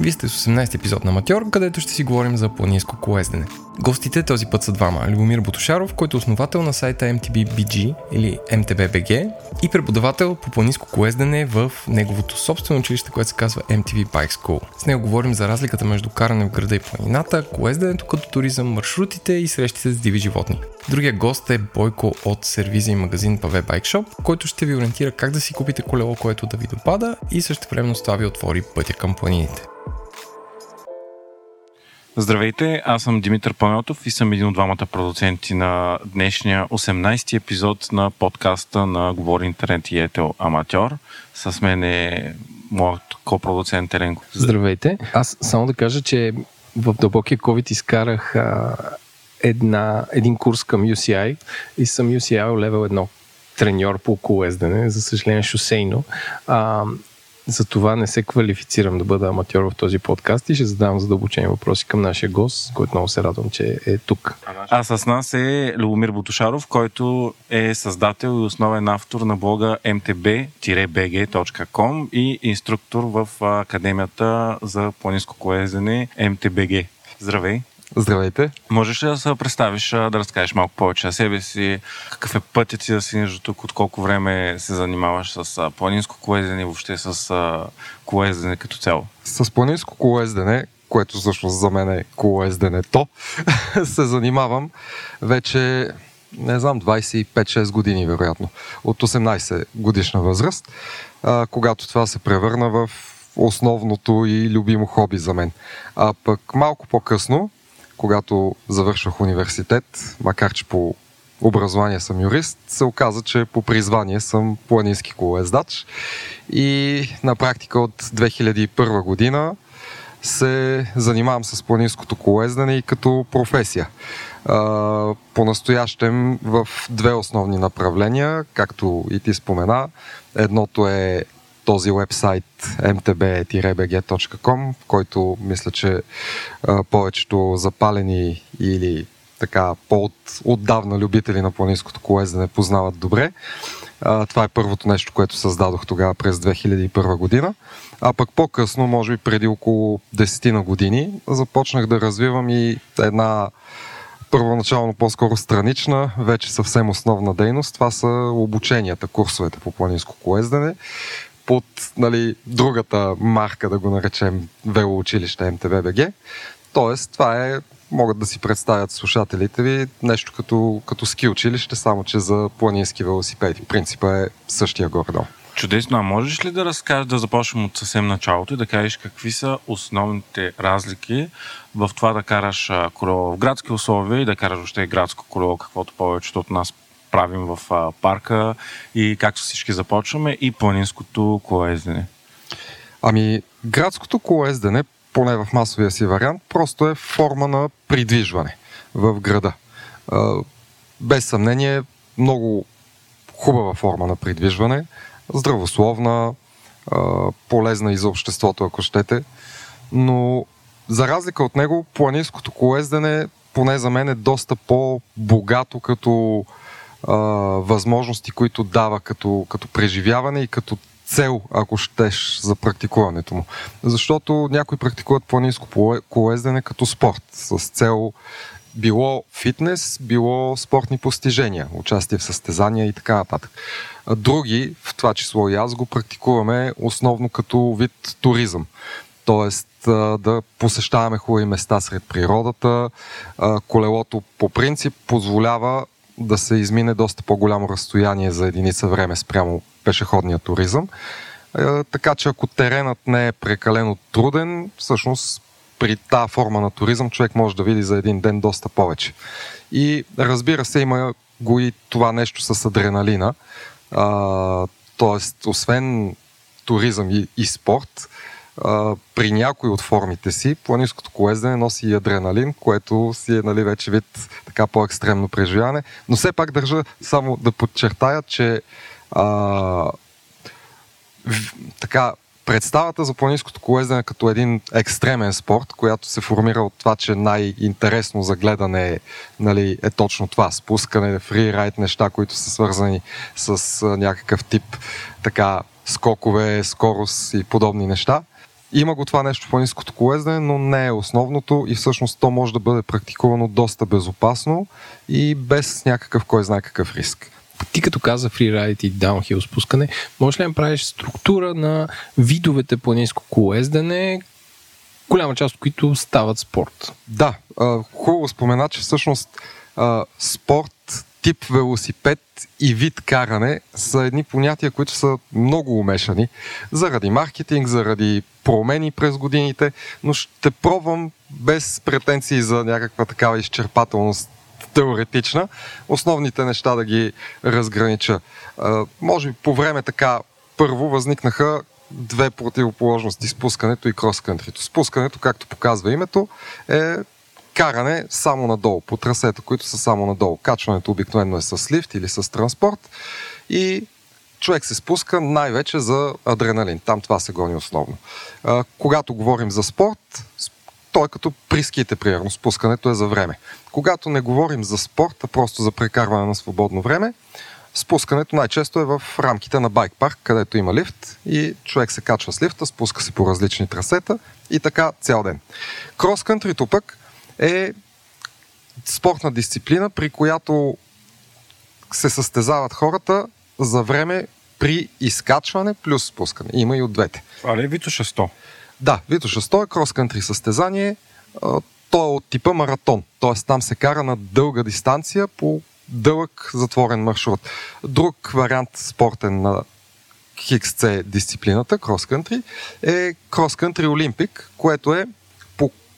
Вие сте с 18 епизод на Матьор, където ще си говорим за планинско колездене. Гостите този път са двама. Любомир Ботошаров, който е основател на сайта MTB или MTBBG и преподавател по планинско колездене в неговото собствено училище, което се казва MTV Bike School. С него говорим за разликата между каране в града и планината, колезденето като туризъм, маршрутите и срещите с диви животни. Другия гост е Бойко от сервиза и магазин Паве Bike Shop, който ще ви ориентира как да си купите колело, което да ви допада и също времено с това ви отвори пътя към планините. Здравейте, аз съм Димитър Панелтов и съм един от двамата продуценти на днешния 18-ти епизод на подкаста на Говори Интернет и Етел Аматьор. С мен е моят копродуцент Еленко. Здравейте, аз само да кажа, че в дълбокия COVID изкарах а, една, един курс към UCI и съм UCI level 1 треньор по колездене, за съжаление шосейно. А, за това не се квалифицирам да бъда аматьор в този подкаст и ще задавам задълбочени въпроси към нашия гост, който много се радвам, че е тук. А с нас е Любомир Бутушаров, който е създател и основен автор на блога mtb-bg.com и инструктор в Академията за планинско колезене MTBG. Здравей! Здравейте. Можеш ли да се представиш, да разкажеш малко повече за себе си? Какъв е пътят ти да си до тук? От колко време се занимаваш с планинско колездене и въобще с колездене като цяло? С планинско колездене, което всъщност за мен е колезденето, се занимавам вече не знам, 25-6 години, вероятно, от 18 годишна възраст, когато това се превърна в основното и любимо хоби за мен. А пък малко по-късно, когато завършвах университет, макар че по образование съм юрист, се оказа, че по призвание съм планински колоездач и на практика от 2001 година се занимавам с планинското колездане и като професия. По-настоящем в две основни направления, както и ти спомена. Едното е този вебсайт mtb-bg.com, в който мисля, че а, повечето запалени или така по-отдавна любители на планинското колездене познават добре. А, това е първото нещо, което създадох тогава през 2001 година. А пък по-късно, може би преди около 10 на години, започнах да развивам и една първоначално по-скоро странична, вече съвсем основна дейност. Това са обученията, курсовете по планинско колездене, под нали, другата марка, да го наречем велоучилище МТВБГ. Тоест, това е, могат да си представят слушателите ви, нещо като, като ски училище, само че за планински велосипеди. Принципа е същия горе-долу. Чудесно. А можеш ли да разкажеш, да започнем от съвсем началото и да кажеш какви са основните разлики в това да караш колело в градски условия и да караш въобще градско колело, каквото повечето от нас правим в парка и както всички започваме и планинското колездене? Ами, градското колездене, поне в масовия си вариант, просто е форма на придвижване в града. Без съмнение, много хубава форма на придвижване, здравословна, полезна и за обществото, ако щете, но за разлика от него, планинското колездене, поне за мен е доста по-богато като възможности, които дава като, като преживяване и като цел, ако щеш, за практикуването му. Защото някои практикуват планинско колездене като спорт, с цел било фитнес, било спортни постижения, участие в състезания и така нататък. Други, в това число и аз, го практикуваме основно като вид туризъм. Тоест да посещаваме хубави места сред природата. Колелото по принцип позволява да се измине доста по-голямо разстояние за единица време спрямо пешеходния туризъм. Е, така че ако теренът не е прекалено труден, всъщност при тази форма на туризъм човек може да види за един ден доста повече. И разбира се, има го и това нещо с адреналина. тоест, освен туризъм и, и спорт, при някои от формите си планинското колездене носи и адреналин, което си е нали, вече вид така по-екстремно преживяване. Но все пак държа само да подчертая, че а, в, така, представата за планинското колездене като един екстремен спорт, която се формира от това, че най-интересно за гледане е, нали, е точно това. Спускане, фрирайд, неща, които са свързани с а, някакъв тип така скокове, скорост и подобни неща има го това нещо по ниското колездене, но не е основното и всъщност то може да бъде практикувано доста безопасно и без някакъв кой знае какъв риск. Ти като каза фрирайд и даунхил спускане, можеш ли да направиш структура на видовете планинско колездене, голяма част от които стават спорт? Да, хубаво спомена, че всъщност спорт, тип велосипед и вид каране са едни понятия, които са много умешани заради маркетинг, заради промени през годините, но ще пробвам без претенции за някаква такава изчерпателност теоретична, основните неща да ги разгранича. Може би по време така първо възникнаха две противоположности спускането и крос-кънтрито. Спускането, както показва името, е каране само надолу, по трасета, които са само надолу. Качването обикновено е с лифт или с транспорт и човек се спуска най-вече за адреналин. Там това се гони основно. А, когато говорим за спорт, той като при ските, примерно, спускането е за време. Когато не говорим за спорт, а просто за прекарване на свободно време, спускането най-често е в рамките на байк парк, където има лифт и човек се качва с лифта, спуска се по различни трасета и така цял ден. Крос-кънтрито пък е спортна дисциплина, при която се състезават хората за време при изкачване плюс спускане. Има и от двете. А ли е Витоша 100? Да, Витоша 100 е крос-кънтри състезание. То е от типа маратон. Т.е. там се кара на дълга дистанция по дълъг затворен маршрут. Друг вариант спортен на XC дисциплината, крос-кънтри, е крос-кънтри Олимпик, което е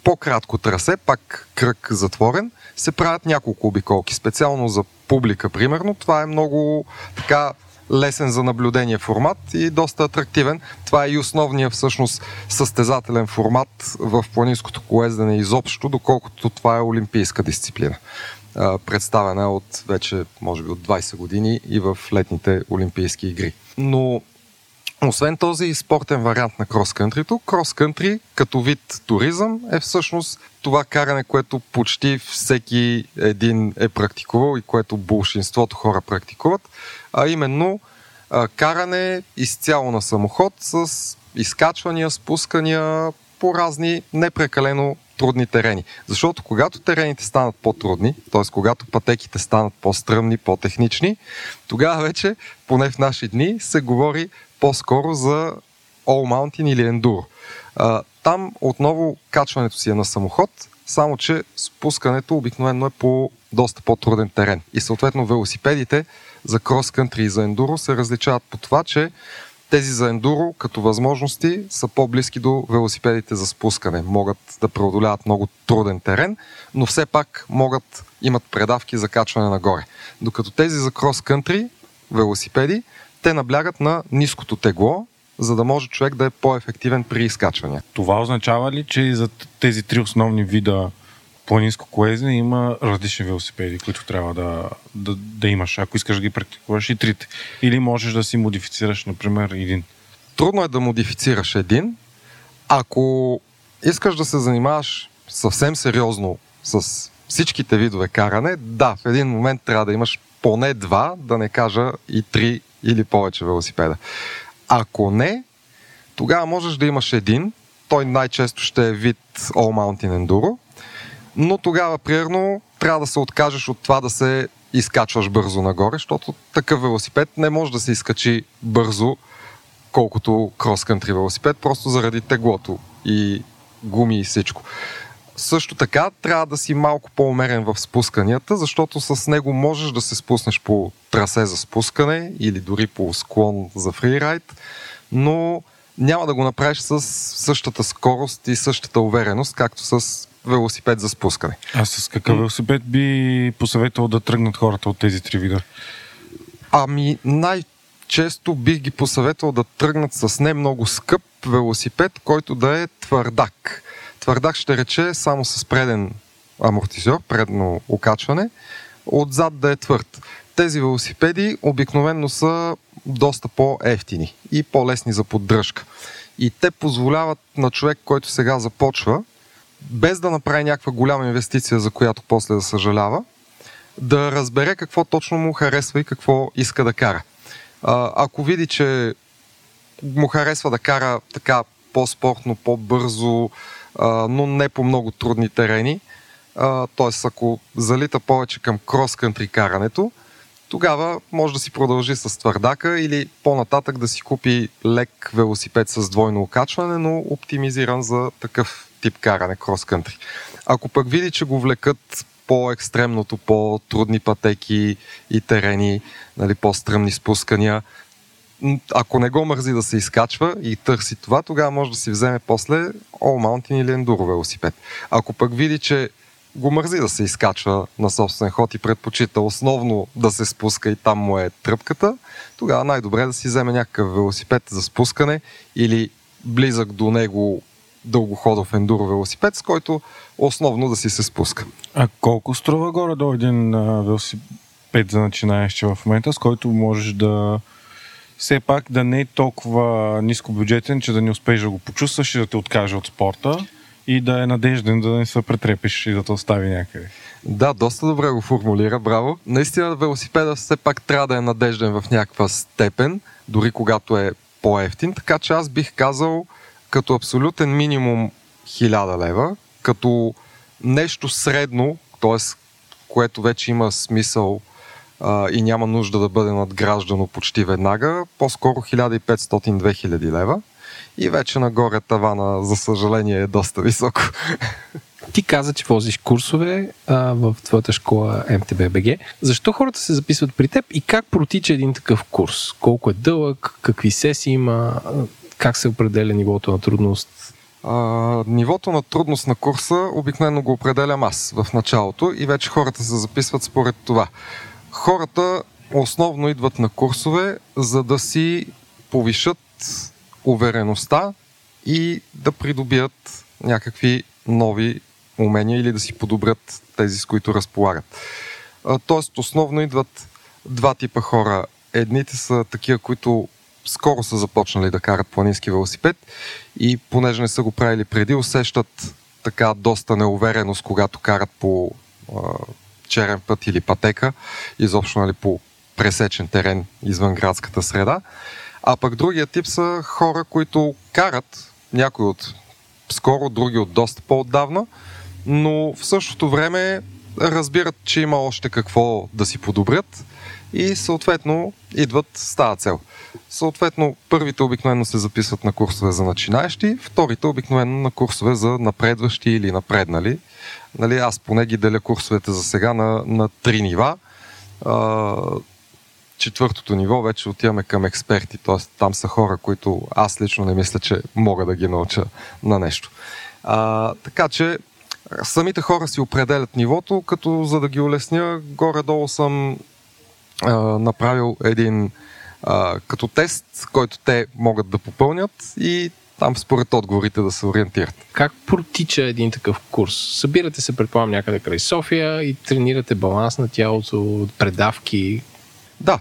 по-кратко трасе, пак кръг затворен, се правят няколко обиколки. Специално за публика, примерно, това е много така лесен за наблюдение формат и доста атрактивен. Това е и основният всъщност състезателен формат в планинското колездене изобщо, доколкото това е олимпийска дисциплина представена от вече, може би, от 20 години и в летните Олимпийски игри. Но освен този спортен вариант на крос-кънтрито, крос-кънтри като вид туризъм е всъщност това каране, което почти всеки един е практикувал и което большинството хора практикуват, а именно а, каране изцяло на самоход с изкачвания, спускания по разни непрекалено трудни терени. Защото когато терените станат по-трудни, т.е. когато пътеките станат по-стръмни, по-технични, тогава вече, поне в наши дни, се говори по-скоро за All Mountain или Enduro. А, там отново качването си е на самоход, само че спускането обикновено е по доста по-труден терен. И съответно велосипедите за крос-кънтри и за ендуро се различават по това, че тези за ендуро като възможности са по-близки до велосипедите за спускане. Могат да преодоляват много труден терен, но все пак могат, имат предавки за качване нагоре. Докато тези за крос-кънтри, велосипеди, те наблягат на ниското тегло, за да може човек да е по-ефективен при изкачвания. Това означава ли, че за тези три основни вида планинско колезне има различни велосипеди, които трябва да, да, да имаш, ако искаш да ги практикуваш и трите. Или можеш да си модифицираш, например, един. Трудно е да модифицираш един. Ако искаш да се занимаваш съвсем сериозно с всичките видове каране, да, в един момент трябва да имаш поне два, да не кажа и три или повече велосипеда. Ако не, тогава можеш да имаш един. Той най-често ще е вид All Mountain Enduro но тогава, примерно, трябва да се откажеш от това да се изкачваш бързо нагоре, защото такъв велосипед не може да се изкачи бързо, колкото крос-кънтри велосипед, просто заради теглото и гуми и всичко. Също така трябва да си малко по-умерен в спусканията, защото с него можеш да се спуснеш по трасе за спускане или дори по склон за фрирайд, но няма да го направиш с същата скорост и същата увереност, както с велосипед за спускане. А с какъв велосипед би посъветвал да тръгнат хората от тези три вида? Ами най-често бих ги посъветвал да тръгнат с не много скъп велосипед, който да е твърдак. Твърдак ще рече само с преден амортизьор, предно окачване, отзад да е твърд. Тези велосипеди обикновенно са доста по-ефтини и по-лесни за поддръжка. И те позволяват на човек, който сега започва, без да направи някаква голяма инвестиция, за която после да съжалява, да разбере какво точно му харесва и какво иска да кара. А, ако види, че му харесва да кара така по-спортно, по-бързо, а, но не по много трудни терени. Т.е. ако залита повече към крос-кънтри карането, тогава може да си продължи с твърдака или по-нататък да си купи лек велосипед с двойно окачване, но оптимизиран за такъв тип каране крос-кънтри. Ако пък види, че го влекат по-екстремното, по-трудни пътеки и терени, нали, по-стръмни спускания, ако не го мързи да се изкачва и търси това, тогава може да си вземе после All Mountain или Enduro велосипед. Ако пък види, че го мързи да се изкачва на собствен ход и предпочита основно да се спуска и там му е тръпката, тогава най-добре е да си вземе някакъв велосипед за спускане или близък до него дългоходов ендуро велосипед, с който основно да си се спуска. А колко струва горе до един а, велосипед за начинаещи в момента, с който можеш да все пак да не е толкова ниско бюджетен, че да не успееш да го почувстваш и да те откаже от спорта? И да е надежден, да не се претрепиш и да те остави някъде. Да, доста добре го формулира, браво. Наистина велосипеда все пак трябва да е надежден в някаква степен, дори когато е по-ефтин, така че аз бих казал като абсолютен минимум 1000 лева, като нещо средно, т.е. което вече има смисъл а, и няма нужда да бъде надграждано почти веднага, по-скоро 1500-2000 лева и вече нагоре тавана, за съжаление, е доста високо. Ти каза, че возиш курсове а, в твоята школа MTBBG. Защо хората се записват при теб и как протича един такъв курс? Колко е дълъг, какви сесии има, как се определя нивото на трудност? А, нивото на трудност на курса обикновено го определям аз в началото и вече хората се записват според това. Хората основно идват на курсове, за да си повишат увереността и да придобият някакви нови умения или да си подобрят тези, с които разполагат. Тоест, основно идват два типа хора. Едните са такива, които скоро са започнали да карат планински велосипед и понеже не са го правили преди, усещат така доста неувереност, когато карат по а, черен път или пътека, изобщо нали, по пресечен терен извън градската среда. А пък другия тип са хора, които карат, някои от скоро, други от доста по-отдавна, но в същото време разбират, че има още какво да си подобрят и съответно идват с тази цел. Съответно, първите обикновено се записват на курсове за начинаещи, вторите обикновено на курсове за напредващи или напреднали. Нали, аз поне ги деля курсовете за сега на, на три нива четвъртото ниво вече отиваме към експерти, т.е. там са хора, които аз лично не мисля, че мога да ги науча на нещо. А, така че самите хора си определят нивото, като за да ги улесня, горе-долу съм а, направил един а, като тест, който те могат да попълнят и там според отговорите да се ориентират. Как протича един такъв курс? Събирате се, предполагам, някъде край София и тренирате баланс на тялото, предавки. Да,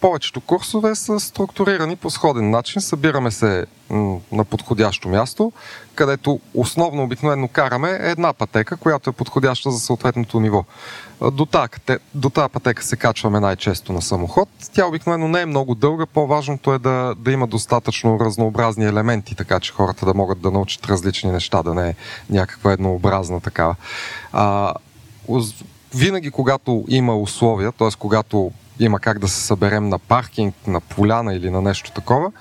повечето курсове са структурирани по сходен начин. Събираме се на подходящо място, където основно обикновено караме една пътека, която е подходяща за съответното ниво. До тази, до тази пътека се качваме най-често на самоход. Тя обикновено не е много дълга, по-важното е да, да има достатъчно разнообразни елементи, така че хората да могат да научат различни неща, да не е някаква еднообразна такава. А, винаги, когато има условия, т.е. когато има как да се съберем на паркинг, на поляна или на нещо такова,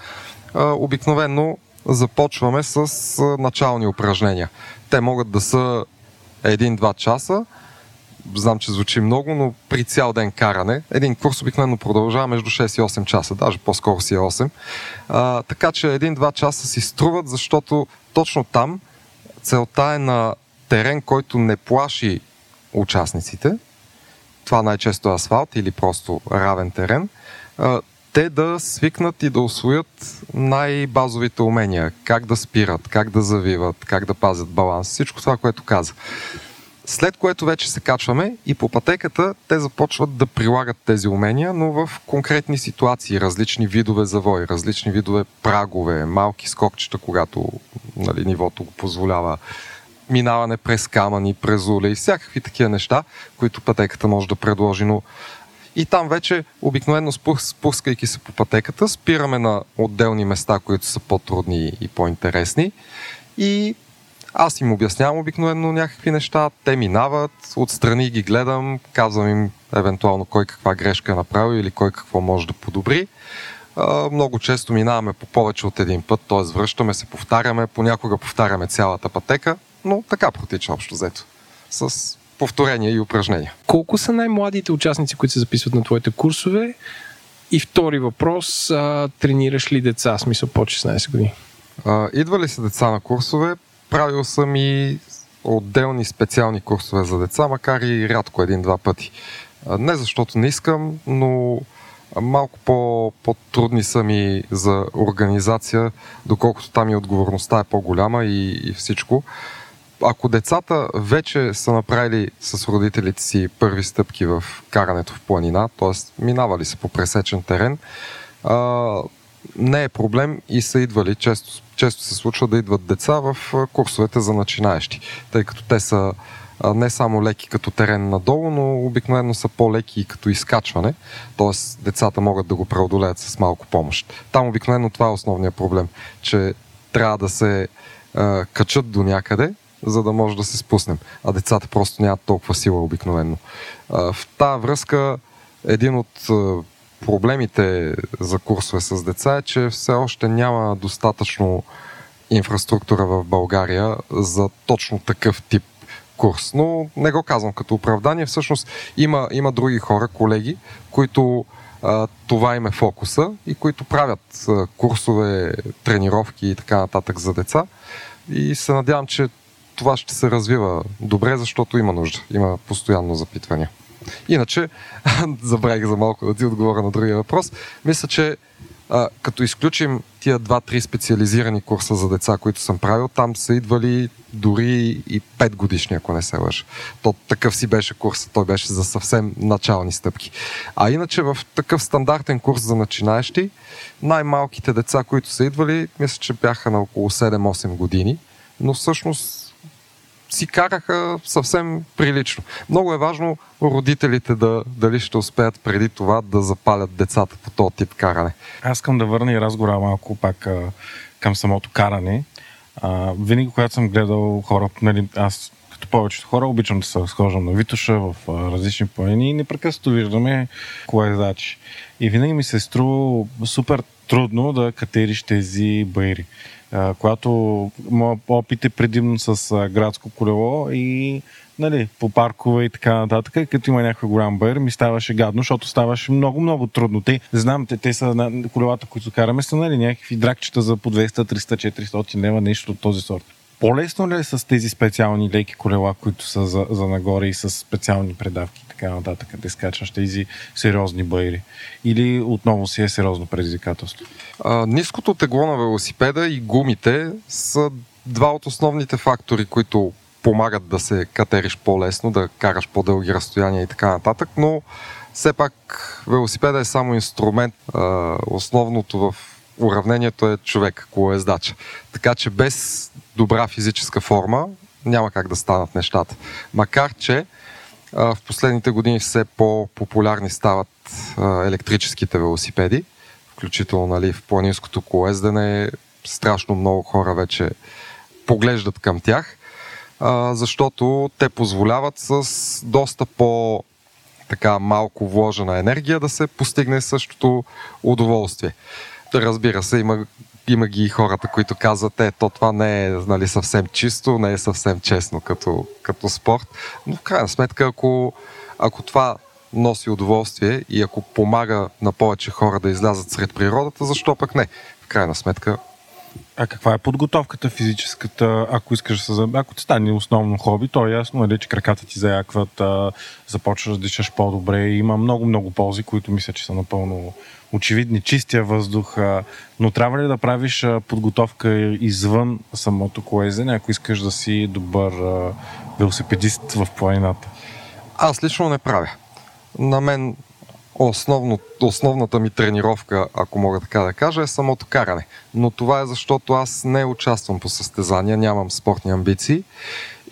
обикновено започваме с начални упражнения. Те могат да са един-два часа, знам, че звучи много, но при цял ден каране, един курс обикновено продължава между 6 и 8 часа, даже по-скоро си е 8. А, така че един-два часа си струват, защото точно там целта е на терен, който не плаши участниците, това най-често е асфалт или просто равен терен, те да свикнат и да освоят най-базовите умения. Как да спират, как да завиват, как да пазят баланс. Всичко това, което каза. След което вече се качваме и по пътеката те започват да прилагат тези умения, но в конкретни ситуации, различни видове завой, различни видове прагове, малки скокчета, когато нали, нивото го позволява, минаване през камъни, през уле и всякакви такива неща, които пътеката може да предложи. Но И там вече обикновено спускайки се по пътеката, спираме на отделни места, които са по-трудни и по-интересни. И аз им обяснявам обикновено някакви неща, те минават, отстрани ги гледам, казвам им евентуално кой каква грешка е направил или кой какво може да подобри. Много често минаваме по повече от един път, т.е. връщаме се, повтаряме, понякога повтаряме цялата пътека, но така протича общо взето. С повторения и упражнения. Колко са най-младите участници, които се записват на твоите курсове? И втори въпрос, а, тренираш ли деца, смисъл по 16 години? А, идва ли се деца на курсове? Правил съм и отделни специални курсове за деца, макар и рядко един-два пъти. А, не защото не искам, но малко по, по-трудни са ми за организация, доколкото там и отговорността е по-голяма и, и всичко ако децата вече са направили с родителите си първи стъпки в карането в планина, т.е. минавали са по пресечен терен, а, не е проблем и са идвали, често, често се случва да идват деца в курсовете за начинаещи, тъй като те са не само леки като терен надолу, но обикновено са по-леки и като изкачване, т.е. децата могат да го преодолеят с малко помощ. Там обикновено това е основният проблем, че трябва да се а, качат до някъде, за да може да се спуснем. А децата просто нямат толкова сила обикновено. В тази връзка един от проблемите за курсове с деца е, че все още няма достатъчно инфраструктура в България за точно такъв тип курс. Но не го казвам като оправдание. Всъщност има, има други хора, колеги, които това им е фокуса и които правят курсове, тренировки и така нататък за деца. И се надявам, че това ще се развива добре, защото има нужда. Има постоянно запитвания. Иначе, забравих за малко да ти отговоря на другия въпрос, мисля, че а, като изключим тия два-три специализирани курса за деца, които съм правил, там са идвали дори и 5 годишни, ако не се лъжа. То такъв си беше курс, той беше за съвсем начални стъпки. А иначе в такъв стандартен курс за начинаещи, най-малките деца, които са идвали, мисля, че бяха на около 7-8 години, но всъщност си караха съвсем прилично. Много е важно родителите да, дали ще успеят преди това да запалят децата по този тип каране. Аз искам да върна и разговора малко пак а, към самото каране. А, винаги, когато съм гледал хора, нали, аз като повечето хора обичам да се разхождам на Витоша в а, различни планини и непрекъснато виждаме колезачи. И винаги ми се струва супер трудно да катериш тези байри когато моят опит е предимно с градско колело и нали, по паркове и така нататък. Като има някакъв голям бър, ми ставаше гадно, защото ставаше много, много трудно. Те, знам, те, те са колелата, които караме, са нали, някакви дракчета за по 200, 300, 400 лева, нещо от този сорт. По-лесно ли е с тези специални леки колела, които са за, за нагоре и с специални предавки и така нататък, да скачаш тези сериозни байри? Или отново си е сериозно предизвикателство? А, ниското тегло на велосипеда и гумите са два от основните фактори, които помагат да се катериш по-лесно, да караш по-дълги разстояния и така нататък, но все пак велосипеда е само инструмент. А, основното в уравнението е човек, колездача. Така че без добра физическа форма няма как да станат нещата. Макар, че в последните години все по-популярни стават електрическите велосипеди, включително нали, в планинското колездене. Страшно много хора вече поглеждат към тях, защото те позволяват с доста по- така малко вложена енергия да се постигне същото удоволствие. Разбира се, има, има ги хората, които казват, е, то това не е нали, съвсем чисто, не е съвсем честно като, като спорт. Но в крайна сметка, ако, ако това носи удоволствие и ако помага на повече хора да излязат сред природата, защо пък не? В крайна сметка а каква е подготовката физическата, ако искаш да се Ако ти стане основно хоби, то е ясно, нали, че краката ти заякват, започваш да дишаш по-добре. Има много-много ползи, които мисля, че са напълно очевидни. Чистия въздух, но трябва ли да правиш подготовка извън самото колезене, ако искаш да си добър велосипедист в планината? Аз лично не правя. На мен основно, основната ми тренировка, ако мога така да кажа, е самото каране. Но това е защото аз не участвам по състезания, нямам спортни амбиции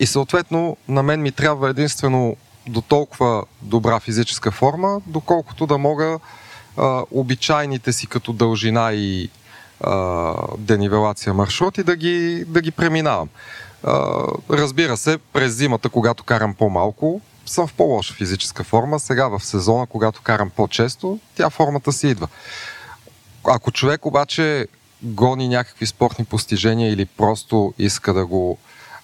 и съответно на мен ми трябва единствено до толкова добра физическа форма, доколкото да мога а, обичайните си като дължина и а, денивелация маршрути да ги, да ги преминавам. А, разбира се, през зимата, когато карам по-малко, съм в по-лоша физическа форма. Сега в сезона, когато карам по-често, тя формата си идва. Ако човек обаче гони някакви спортни постижения или просто иска да го,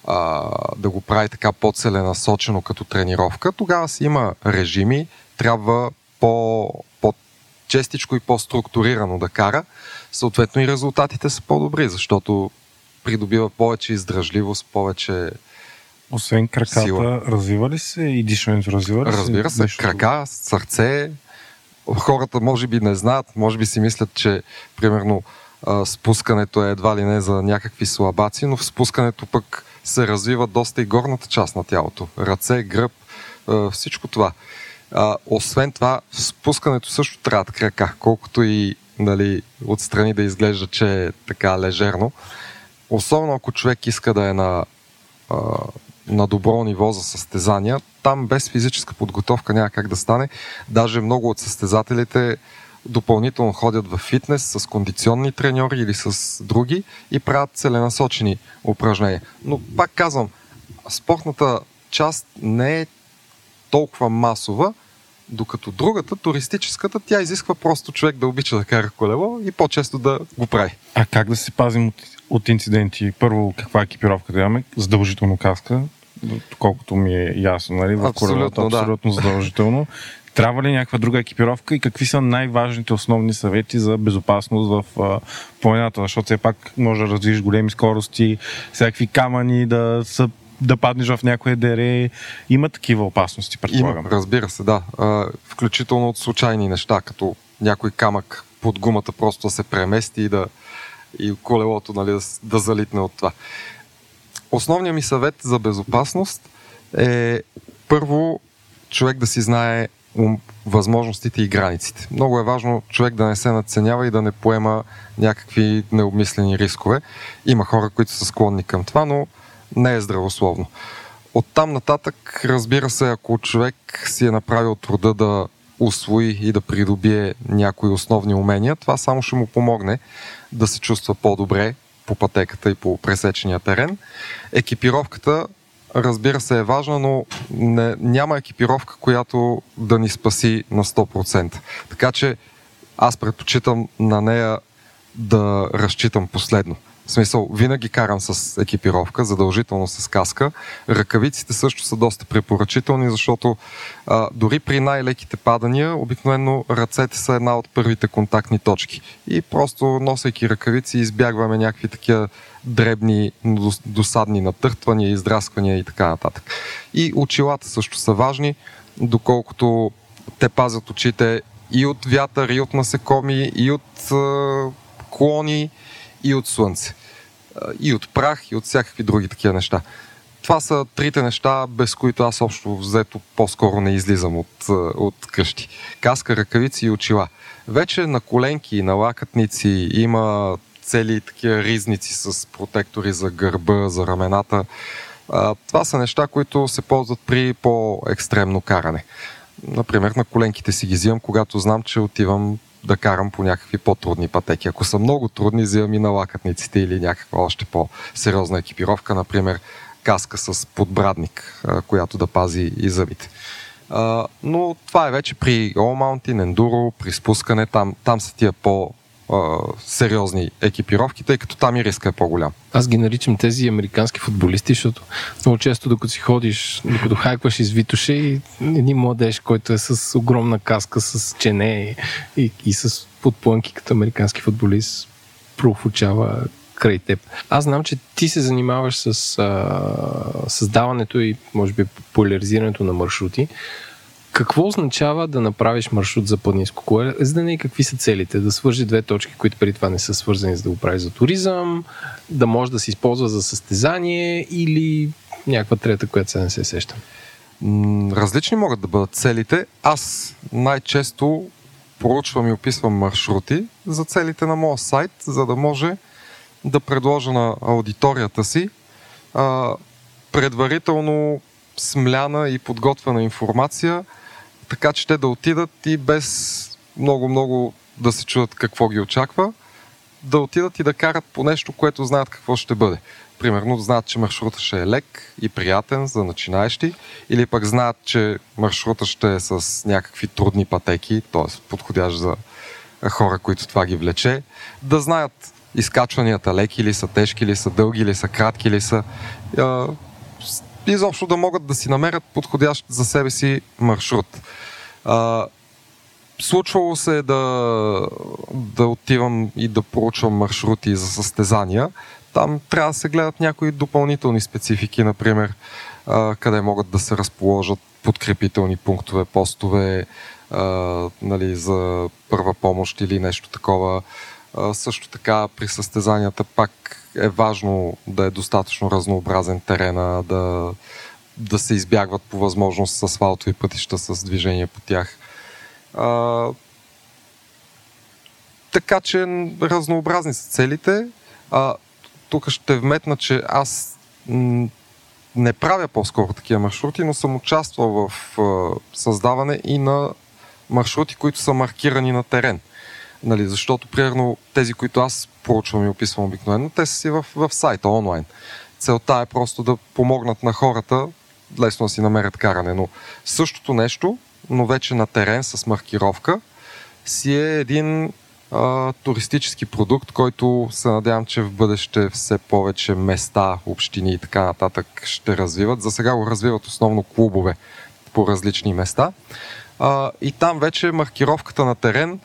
а, да го прави така по-целенасочено като тренировка, тогава си има режими, трябва по, по-честичко и по-структурирано да кара. Съответно и резултатите са по-добри, защото придобива повече издръжливост, повече освен краката, сила. развива ли се и дишането развива ли се? Разбира се, Нещо крака, сърце. Хората може би не знаят, може би си мислят, че примерно спускането е едва ли не за някакви слабаци, но в спускането пък се развива доста и горната част на тялото. Ръце, гръб, всичко това. Освен това, в спускането също трябва крака, колкото и нали, отстрани да изглежда, че е така лежерно. Особено ако човек иска да е на на добро ниво за състезания. Там без физическа подготовка няма как да стане. Даже много от състезателите допълнително ходят в фитнес с кондиционни треньори или с други и правят целенасочени упражнения. Но пак казвам, спортната част не е толкова масова, докато другата, туристическата, тя изисква просто човек да обича да кара колело и по-често да го прави. А как да се пазим от, от инциденти? Първо, каква екипировка да имаме? Задължително каска, колкото ми е ясно, нали? В Абсолютно, да. абсолютно задължително. Трябва ли някаква друга екипировка и какви са най-важните основни съвети за безопасност в а, планината? Защото все пак може да развиш големи скорости, всякакви камъни, да са да паднеш в някое дере. Има такива опасности, предполагам. Има, разбира се, да. А, включително от случайни неща, като някой камък под гумата просто да се премести и да и колелото нали, да, да залитне от това. Основният ми съвет за безопасност е първо човек да си знае възможностите и границите. Много е важно човек да не се надценява и да не поема някакви необмислени рискове. Има хора, които са склонни към това, но не е здравословно. От там нататък, разбира се, ако човек си е направил труда да усвои и да придобие някои основни умения, това само ще му помогне да се чувства по-добре по пътеката и по пресечения терен. Екипировката, разбира се, е важна, но не, няма екипировка, която да ни спаси на 100%. Така че аз предпочитам на нея да разчитам последно. В смисъл, винаги карам с екипировка, задължително с каска. Ръкавиците също са доста препоръчителни, защото а, дори при най-леките падания, обикновено ръцете са една от първите контактни точки. И просто носейки ръкавици избягваме някакви такива дребни, досадни натъртвания, издрасквания и така нататък. И очилата също са важни, доколкото те пазят очите и от вятър, и от насекоми, и от а, клони, и от слънце. И от прах, и от всякакви други такива неща. Това са трите неща, без които аз общо взето по-скоро не излизам от, а, от къщи. Каска, ръкавици и очила. Вече на коленки, на лакътници има цели такива ризници с протектори за гърба, за рамената. А, Това са неща, които се ползват при по-екстремно каране. Например, на коленките си ги взимам, когато знам, че отивам да карам по някакви по-трудни пътеки. Ако са много трудни, взимам и на лакътниците или някаква още по-сериозна екипировка, например каска с подбрадник, която да пази и зъбите. Но това е вече при All Mountain, Enduro, при спускане, там, там са тия по- сериозни екипировки, тъй като там и риска е по-голям. Аз ги наричам тези американски футболисти, защото много често докато си ходиш, докато хайкваш из Витоше и един младеж, който е с огромна каска, с чене и, и, с подплънки като американски футболист, профучава край теб. Аз знам, че ти се занимаваш с а, създаването и може би популяризирането на маршрути. Какво означава да направиш маршрут за планинско колездене и какви са целите? Да свържи две точки, които преди това не са свързани за да го правиш за туризъм, да може да се използва за състезание или някаква трета, която сега не се сещам. Различни могат да бъдат целите. Аз най-често поручвам и описвам маршрути за целите на моя сайт, за да може да предложа на аудиторията си а, предварително смляна и подготвена информация, така че те да отидат и без много-много да се чудат какво ги очаква, да отидат и да карат по нещо, което знаят какво ще бъде. Примерно знаят, че маршрута ще е лек и приятен за начинаещи, или пък знаят, че маршрута ще е с някакви трудни пътеки, т.е. подходящ за хора, които това ги влече, да знаят изкачванията леки ли са, тежки ли са, дълги ли са, кратки ли са. Изобщо да могат да си намерят подходящ за себе си маршрут. Случвало се да, да отивам и да проучвам маршрути за състезания. Там трябва да се гледат някои допълнителни специфики, например, къде могат да се разположат подкрепителни пунктове, постове, а, нали, за първа помощ или нещо такова. А, също така при състезанията пак е важно да е достатъчно разнообразен терена, да, да се избягват по възможност с асфалтови пътища с движение по тях. А, така че разнообразни са целите. А, тук ще вметна, че аз не правя по-скоро такива маршрути, но съм участвал в а, създаване и на маршрути, които са маркирани на терен. Нали, защото, примерно, тези, които аз проучвам и описвам обикновено, те са си в, в сайта онлайн. Целта е просто да помогнат на хората лесно да си намерят каране. Но същото нещо, но вече на терен с маркировка, си е един а, туристически продукт, който се надявам, че в бъдеще все повече места, общини и така нататък ще развиват. За сега го развиват основно клубове по различни места. А, и там вече маркировката на терен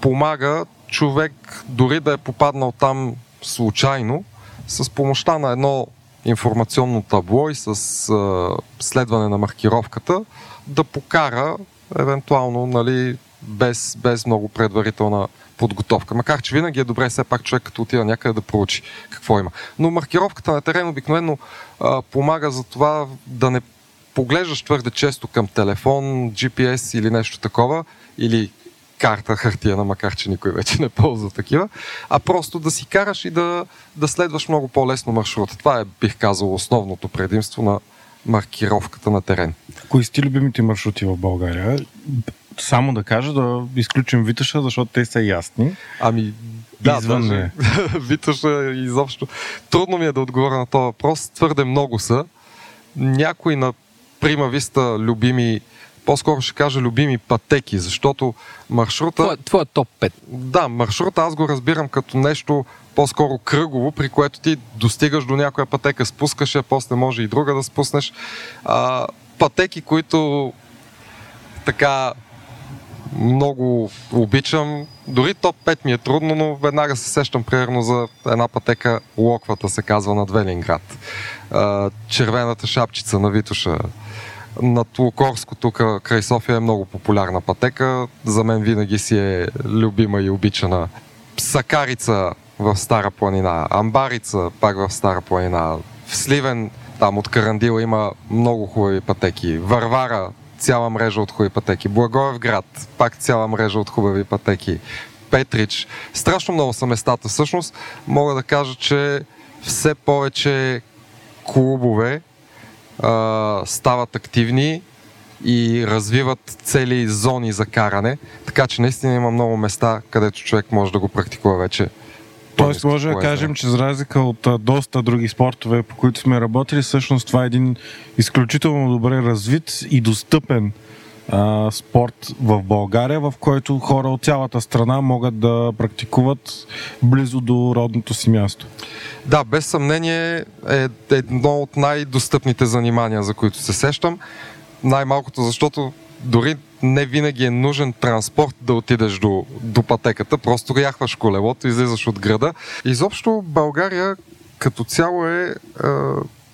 помага човек, дори да е попаднал там случайно, с помощта на едно информационно табло и с а, следване на маркировката, да покара евентуално нали, без, без много предварителна подготовка. Макар, че винаги е добре все пак човек като отива някъде да проучи какво има. Но маркировката на терен обикновено а, помага за това да не поглеждаш твърде често към телефон, GPS или нещо такова, или карта хартияна, макар че никой вече не ползва такива, а просто да си караш и да, да следваш много по-лесно маршрута. Това е, бих казал, основното предимство на маркировката на терен. Кои сте любимите маршрути в България? Само да кажа, да изключим Виташа, защото те са ясни. Ами, да, Извън даже, Виташа изобщо. Трудно ми е да отговоря на този въпрос. Твърде много са. Някои на прима виста любими по-скоро ще кажа любими пътеки, защото маршрута... Твоя, твоя топ 5. Да, маршрута аз го разбирам като нещо по-скоро кръгово, при което ти достигаш до някоя пътека, спускаш я, после може и друга да спуснеш. А, пътеки, които така много обичам. Дори топ 5 ми е трудно, но веднага се сещам примерно за една пътека Локвата се казва над Велинград. Червената шапчица на Витоша. Над Лукорско тук край София е много популярна пътека. За мен винаги си е любима и обичана. Сакарица в Стара планина, Амбарица пак в Стара планина, в Сливен там от Карандила има много хубави пътеки. Варвара цяла мрежа от хубави пътеки. Благоевград, пак цяла мрежа от хубави пътеки. Петрич. Страшно много са местата. Всъщност, мога да кажа, че все повече клубове а, стават активни и развиват цели зони за каране, така че наистина има много места, където човек може да го практикува вече. Тоест може да кажем, че за разлика от доста други спортове, по които сме работили, всъщност това е един изключително добре развит и достъпен а, спорт в България, в който хора от цялата страна могат да практикуват близо до родното си място. Да, без съмнение е едно от най-достъпните занимания, за които се сещам. Най-малкото, защото дори не винаги е нужен транспорт да отидеш до, до пътеката, просто яхваш колелото, излизаш от града. Изобщо България като цяло е, е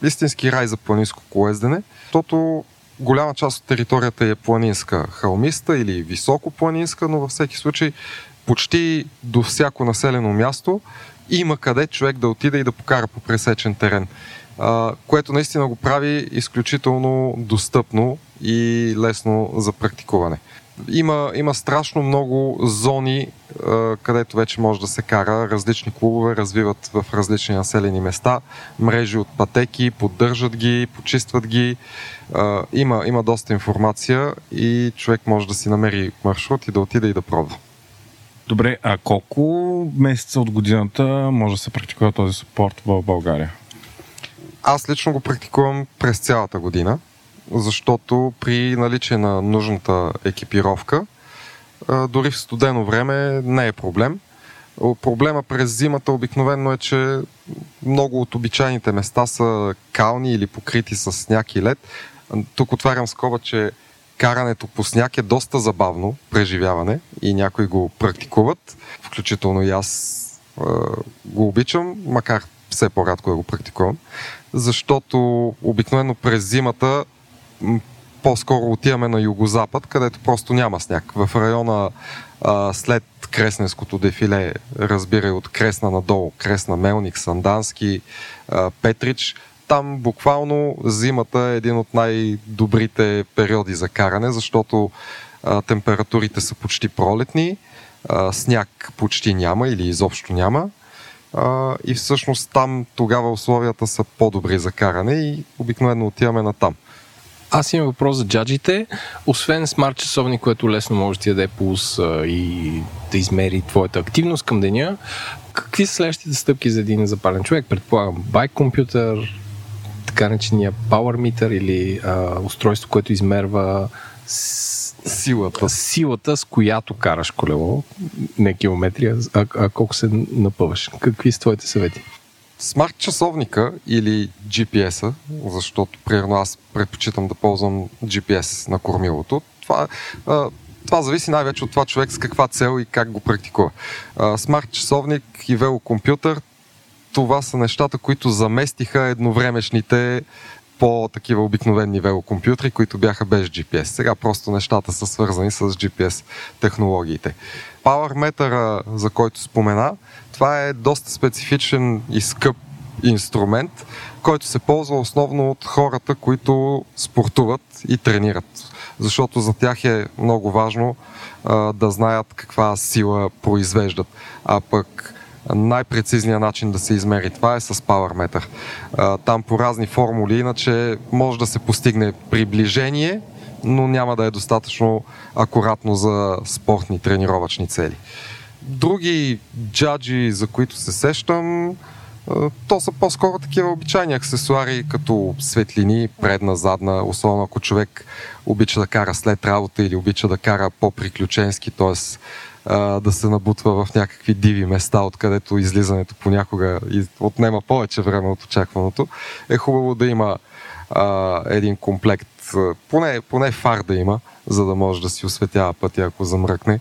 истински рай за планинско колездене, защото голяма част от територията е планинска, халмиста или високо планинска, но във всеки случай почти до всяко населено място има къде човек да отиде и да покара по пресечен терен което наистина го прави изключително достъпно и лесно за практикуване. Има, има страшно много зони, където вече може да се кара. Различни клубове развиват в различни населени места мрежи от пътеки, поддържат ги, почистват ги. Има, има доста информация и човек може да си намери маршрут и да отиде и да пробва. Добре, а колко месеца от годината може да се практикува този спорт в България? Аз лично го практикувам през цялата година защото при наличие на нужната екипировка, дори в студено време не е проблем. Проблема през зимата обикновено е, че много от обичайните места са кални или покрити с сняг и лед. Тук отварям скоба, че карането по сняг е доста забавно преживяване и някои го практикуват, включително и аз го обичам, макар все по-рядко да го практикувам, защото обикновено през зимата по-скоро отиваме на югозапад, където просто няма сняг. В района а, след Кресненското дефиле, разбирай от Кресна надолу, Кресна Мелник, Сандански, а, Петрич, там буквално зимата е един от най-добрите периоди за каране, защото а, температурите са почти пролетни, а, сняг почти няма или изобщо няма. А, и всъщност там тогава условията са по-добри за каране и обикновено отиваме на там. Аз имам въпрос за джаджите. Освен смарт часовник, което лесно може да ти даде пулс и да измери твоята активност към деня, какви са следващите стъпки за един запален човек? Предполагам, байк компютър, така наречения power meter или а, устройство, което измерва силата. Силата, с която караш колело, не километри, а, а колко се напъваш. Какви са твоите съвети? Смарт часовника или GPS-а, защото примерно аз предпочитам да ползвам GPS на кормилото, това, това зависи най-вече от това човек с каква цел и как го практикува. Смарт часовник и велокомпютър, това са нещата, които заместиха едновремешните по-такива обикновени велокомпютри, които бяха без GPS. Сега просто нещата са свързани с GPS технологиите. Power за който спомена, това е доста специфичен и скъп инструмент, който се ползва основно от хората, които спортуват и тренират. Защото за тях е много важно а, да знаят каква сила произвеждат. А пък най-прецизният начин да се измери това е с Power Meter. А, там по разни формули, иначе може да се постигне приближение, но няма да е достатъчно акуратно за спортни тренировъчни цели. Други джаджи, за които се сещам, то са по-скоро такива обичайни аксесуари, като светлини, предна, задна, особено ако човек обича да кара след работа или обича да кара по-приключенски, т.е. да се набутва в някакви диви места, откъдето излизането понякога отнема повече време от очакваното, е хубаво да има един комплект, поне, поне фар да има, за да може да си осветява пътя, ако замръкне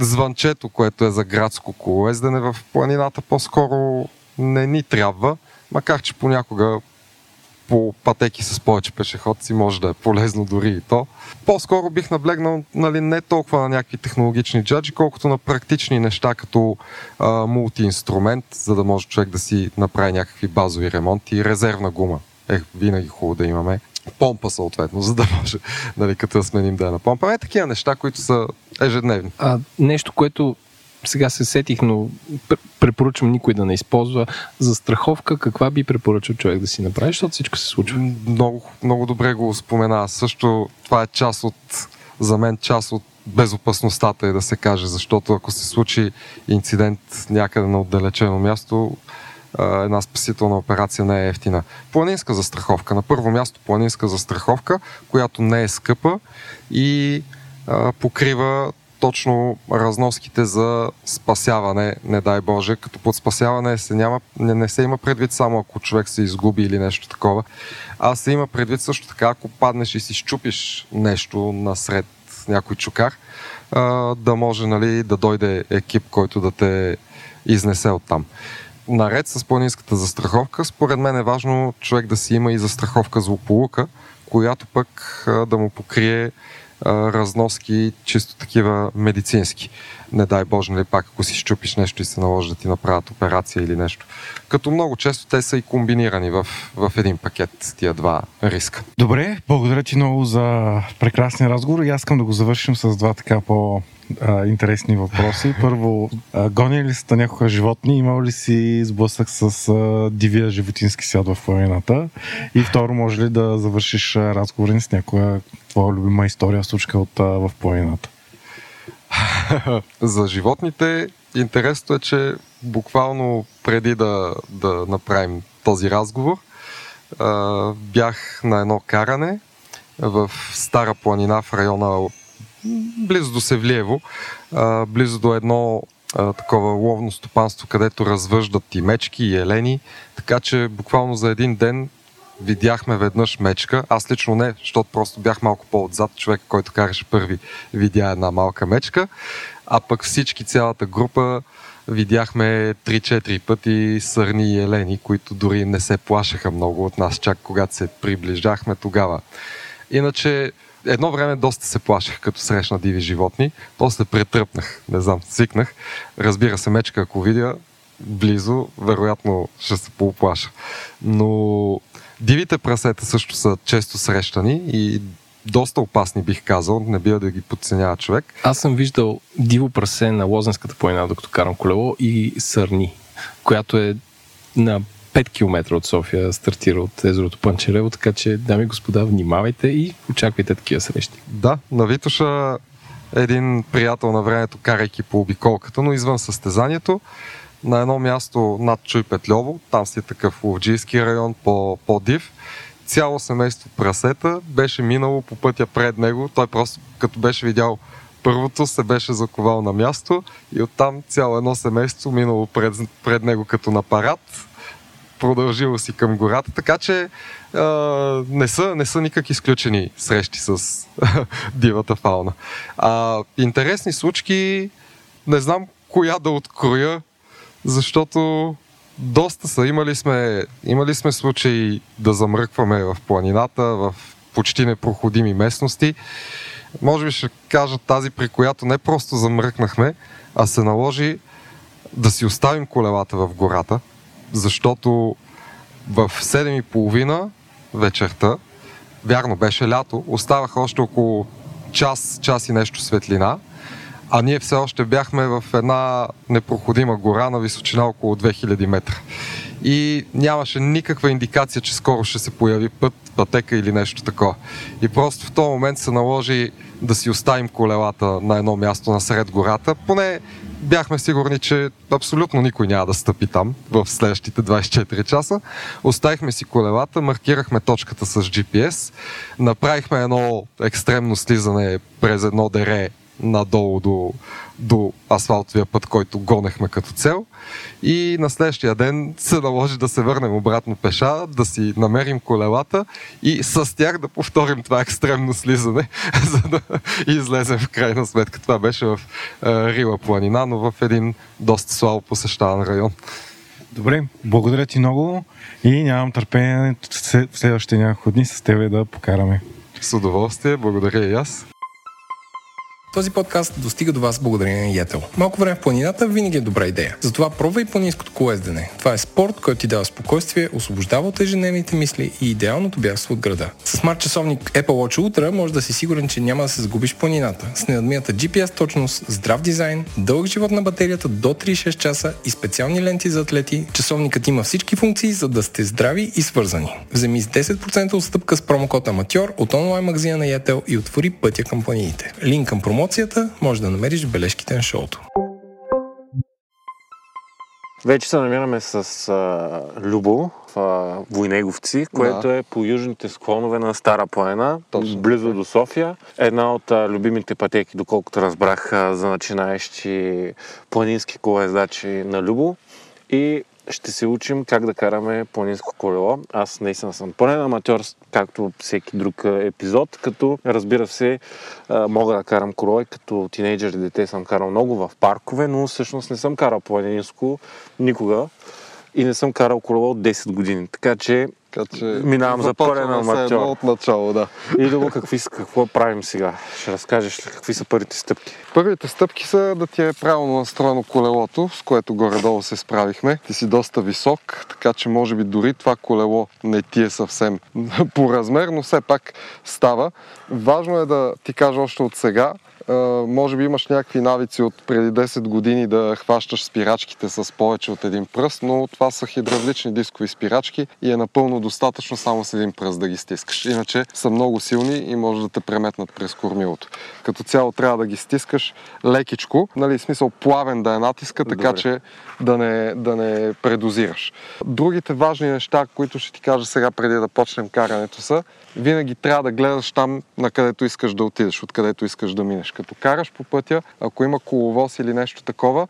звънчето, което е за градско колоездене в планината, по-скоро не ни трябва, макар че понякога по пътеки с повече пешеходци може да е полезно дори и то. По-скоро бих наблегнал нали, не толкова на някакви технологични джаджи, колкото на практични неща, като а, мултиинструмент, за да може човек да си направи някакви базови ремонти резервна гума. Е, винаги хубаво да имаме помпа съответно, за да може, нали, като да сменим да я напомпаме. Е, такива неща, които са ежедневни. А, нещо, което сега се сетих, но препоръчвам никой да не използва. За страховка, каква би препоръчал човек да си направи, защото всичко се случва? Много, много добре го спомена. Също това е част от, за мен част от безопасността е да се каже, защото ако се случи инцидент някъде на отдалечено място, една спасителна операция не е ефтина. Планинска застраховка. На първо място планинска застраховка, която не е скъпа и а, покрива точно разноските за спасяване, не дай Боже, като под спасяване се няма, не, не се има предвид само ако човек се изгуби или нещо такова, а се има предвид също така, ако паднеш и си щупиш нещо насред някой чукар, да може нали, да дойде екип, който да те изнесе оттам наред с планинската застраховка, според мен е важно човек да си има и застраховка злополука, която пък да му покрие разноски, чисто такива медицински. Не дай Боже, нали, пак ако си щупиш нещо и се наложи да ти направят операция или нещо. Като много често те са и комбинирани в, в един пакет тия два риска. Добре, благодаря ти много за прекрасния разговор и аз искам да го завършим с два така по а, интересни въпроси. Първо, а, гони ли сте някога животни? Имал ли си сблъсък с а, дивия животински свят в планината? И второ, може ли да завършиш разговори с някоя твоя любима история, случка от, а, в планината? За животните интересното е, че буквално преди да, да направим този разговор, а, бях на едно каране в Стара планина в района близо до Севлиево, близо до едно такова ловно стопанство, където развъждат и мечки, и елени, така че буквално за един ден видяхме веднъж мечка. Аз лично не, защото просто бях малко по-отзад. Човек, който караше първи, видя една малка мечка. А пък всички, цялата група, видяхме 3-4 пъти сърни и елени, които дори не се плашеха много от нас, чак когато се приближахме тогава. Иначе едно време доста се плашех, като срещна диви животни. После претръпнах, не знам, свикнах. Разбира се, мечка, ако видя близо, вероятно ще се поуплаша. Но дивите прасета също са често срещани и доста опасни, бих казал. Не бива да ги подценява човек. Аз съм виждал диво прасе на Лозенската планина, докато карам колело и Сърни, която е на 5 км от София стартира от езерото Панчерево, така че, дами и господа, внимавайте и очаквайте такива срещи. Да, на Витоша един приятел на времето, карайки по обиколката, но извън състезанието, на едно място над Чуй Петлево, там си е такъв ловджийски район, по, по-див, цяло семейство прасета беше минало по пътя пред него. Той просто като беше видял първото, се беше заковал на място и оттам цяло едно семейство минало пред, пред него като на парад продължило си към гората, така че а, не, са, не са никак изключени срещи с дивата фауна. А, интересни случки, не знам коя да откроя, защото доста са. Имали сме, имали сме случаи да замръкваме в планината, в почти непроходими местности. Може би ще кажа тази, при която не просто замръкнахме, а се наложи да си оставим колелата в гората, защото в 7.30 вечерта, вярно беше лято, оставаха още около час, час и нещо светлина, а ние все още бяхме в една непроходима гора на височина около 2000 метра. И нямаше никаква индикация, че скоро ще се появи път, пътека или нещо такова. И просто в този момент се наложи да си оставим колелата на едно място насред гората. Поне бяхме сигурни, че абсолютно никой няма да стъпи там в следващите 24 часа. Оставихме си колелата, маркирахме точката с GPS, направихме едно екстремно слизане през едно дере надолу до, до асфалтовия път, който гонехме като цел. И на следващия ден се наложи да се върнем обратно пеша, да си намерим колелата и с тях да повторим това екстремно слизане, за да излезем в крайна сметка. Това беше в е, Рила планина, но в един доста слабо посещаван район. Добре, благодаря ти много и нямам търпение в следващите няколко дни с тебе да покараме. С удоволствие, благодаря и аз. Този подкаст достига до вас благодарение на Ятел. Малко време в планината винаги е добра идея. Затова пробвай планинското колездене. Това е спорт, който ти дава спокойствие, освобождава от ежедневните мисли и идеалното бягство от града. С смарт часовник Apple Watch Ultra може да си сигурен, че няма да се загубиш планината. С ненадмията GPS точност, здрав дизайн, дълъг живот на батерията до 36 часа и специални ленти за атлети, часовникът има всички функции, за да сте здрави и свързани. Вземи с 10% отстъпка с промокод Аматьор от онлайн магазина на Ятел и отвори пътя към планините. Линк към промо промоцията може да намериш в бележките на шоуто. Вече се намираме с а, Любо в а, Войнеговци, което да. е по южните склонове на Стара планина, Точно. близо до София. Една от а, любимите пътеки, доколкото разбрах, а, за начинаещи планински колездачи на Любо. И ще се учим как да караме планинско колело. Аз наистина съм пълен аматьор, както всеки друг епизод, като разбира се мога да карам колело и като тинейджър и дете съм карал много в паркове, но всъщност не съм карал планинско никога и не съм карал колело от 10 години. Така че Така че Минавам за пълен аматьор. от начало, да. Идоло, какви, какво правим сега? Ще разкажеш ли какви са първите стъпки? Първите стъпки са да ти е правилно настроено колелото, с което горе-долу се справихме. Ти си доста висок, така че може би дори това колело не ти е съвсем по размер, но все пак става. Важно е да ти кажа още от сега, може би имаш някакви навици от преди 10 години да хващаш спирачките с повече от един пръст, но това са хидравлични дискови спирачки и е напълно достатъчно само с един пръст да ги стискаш. Иначе са много силни и може да те преметнат през кормилото. Като цяло трябва да ги стискаш лекичко, нали, смисъл плавен да е натиска, така Добре. че да не, да не предозираш. Другите важни неща, които ще ти кажа сега преди да почнем карането са, винаги трябва да гледаш там, на където искаш да отидеш, откъдето искаш да минеш. Като караш по пътя, ако има коловоз или нещо такова,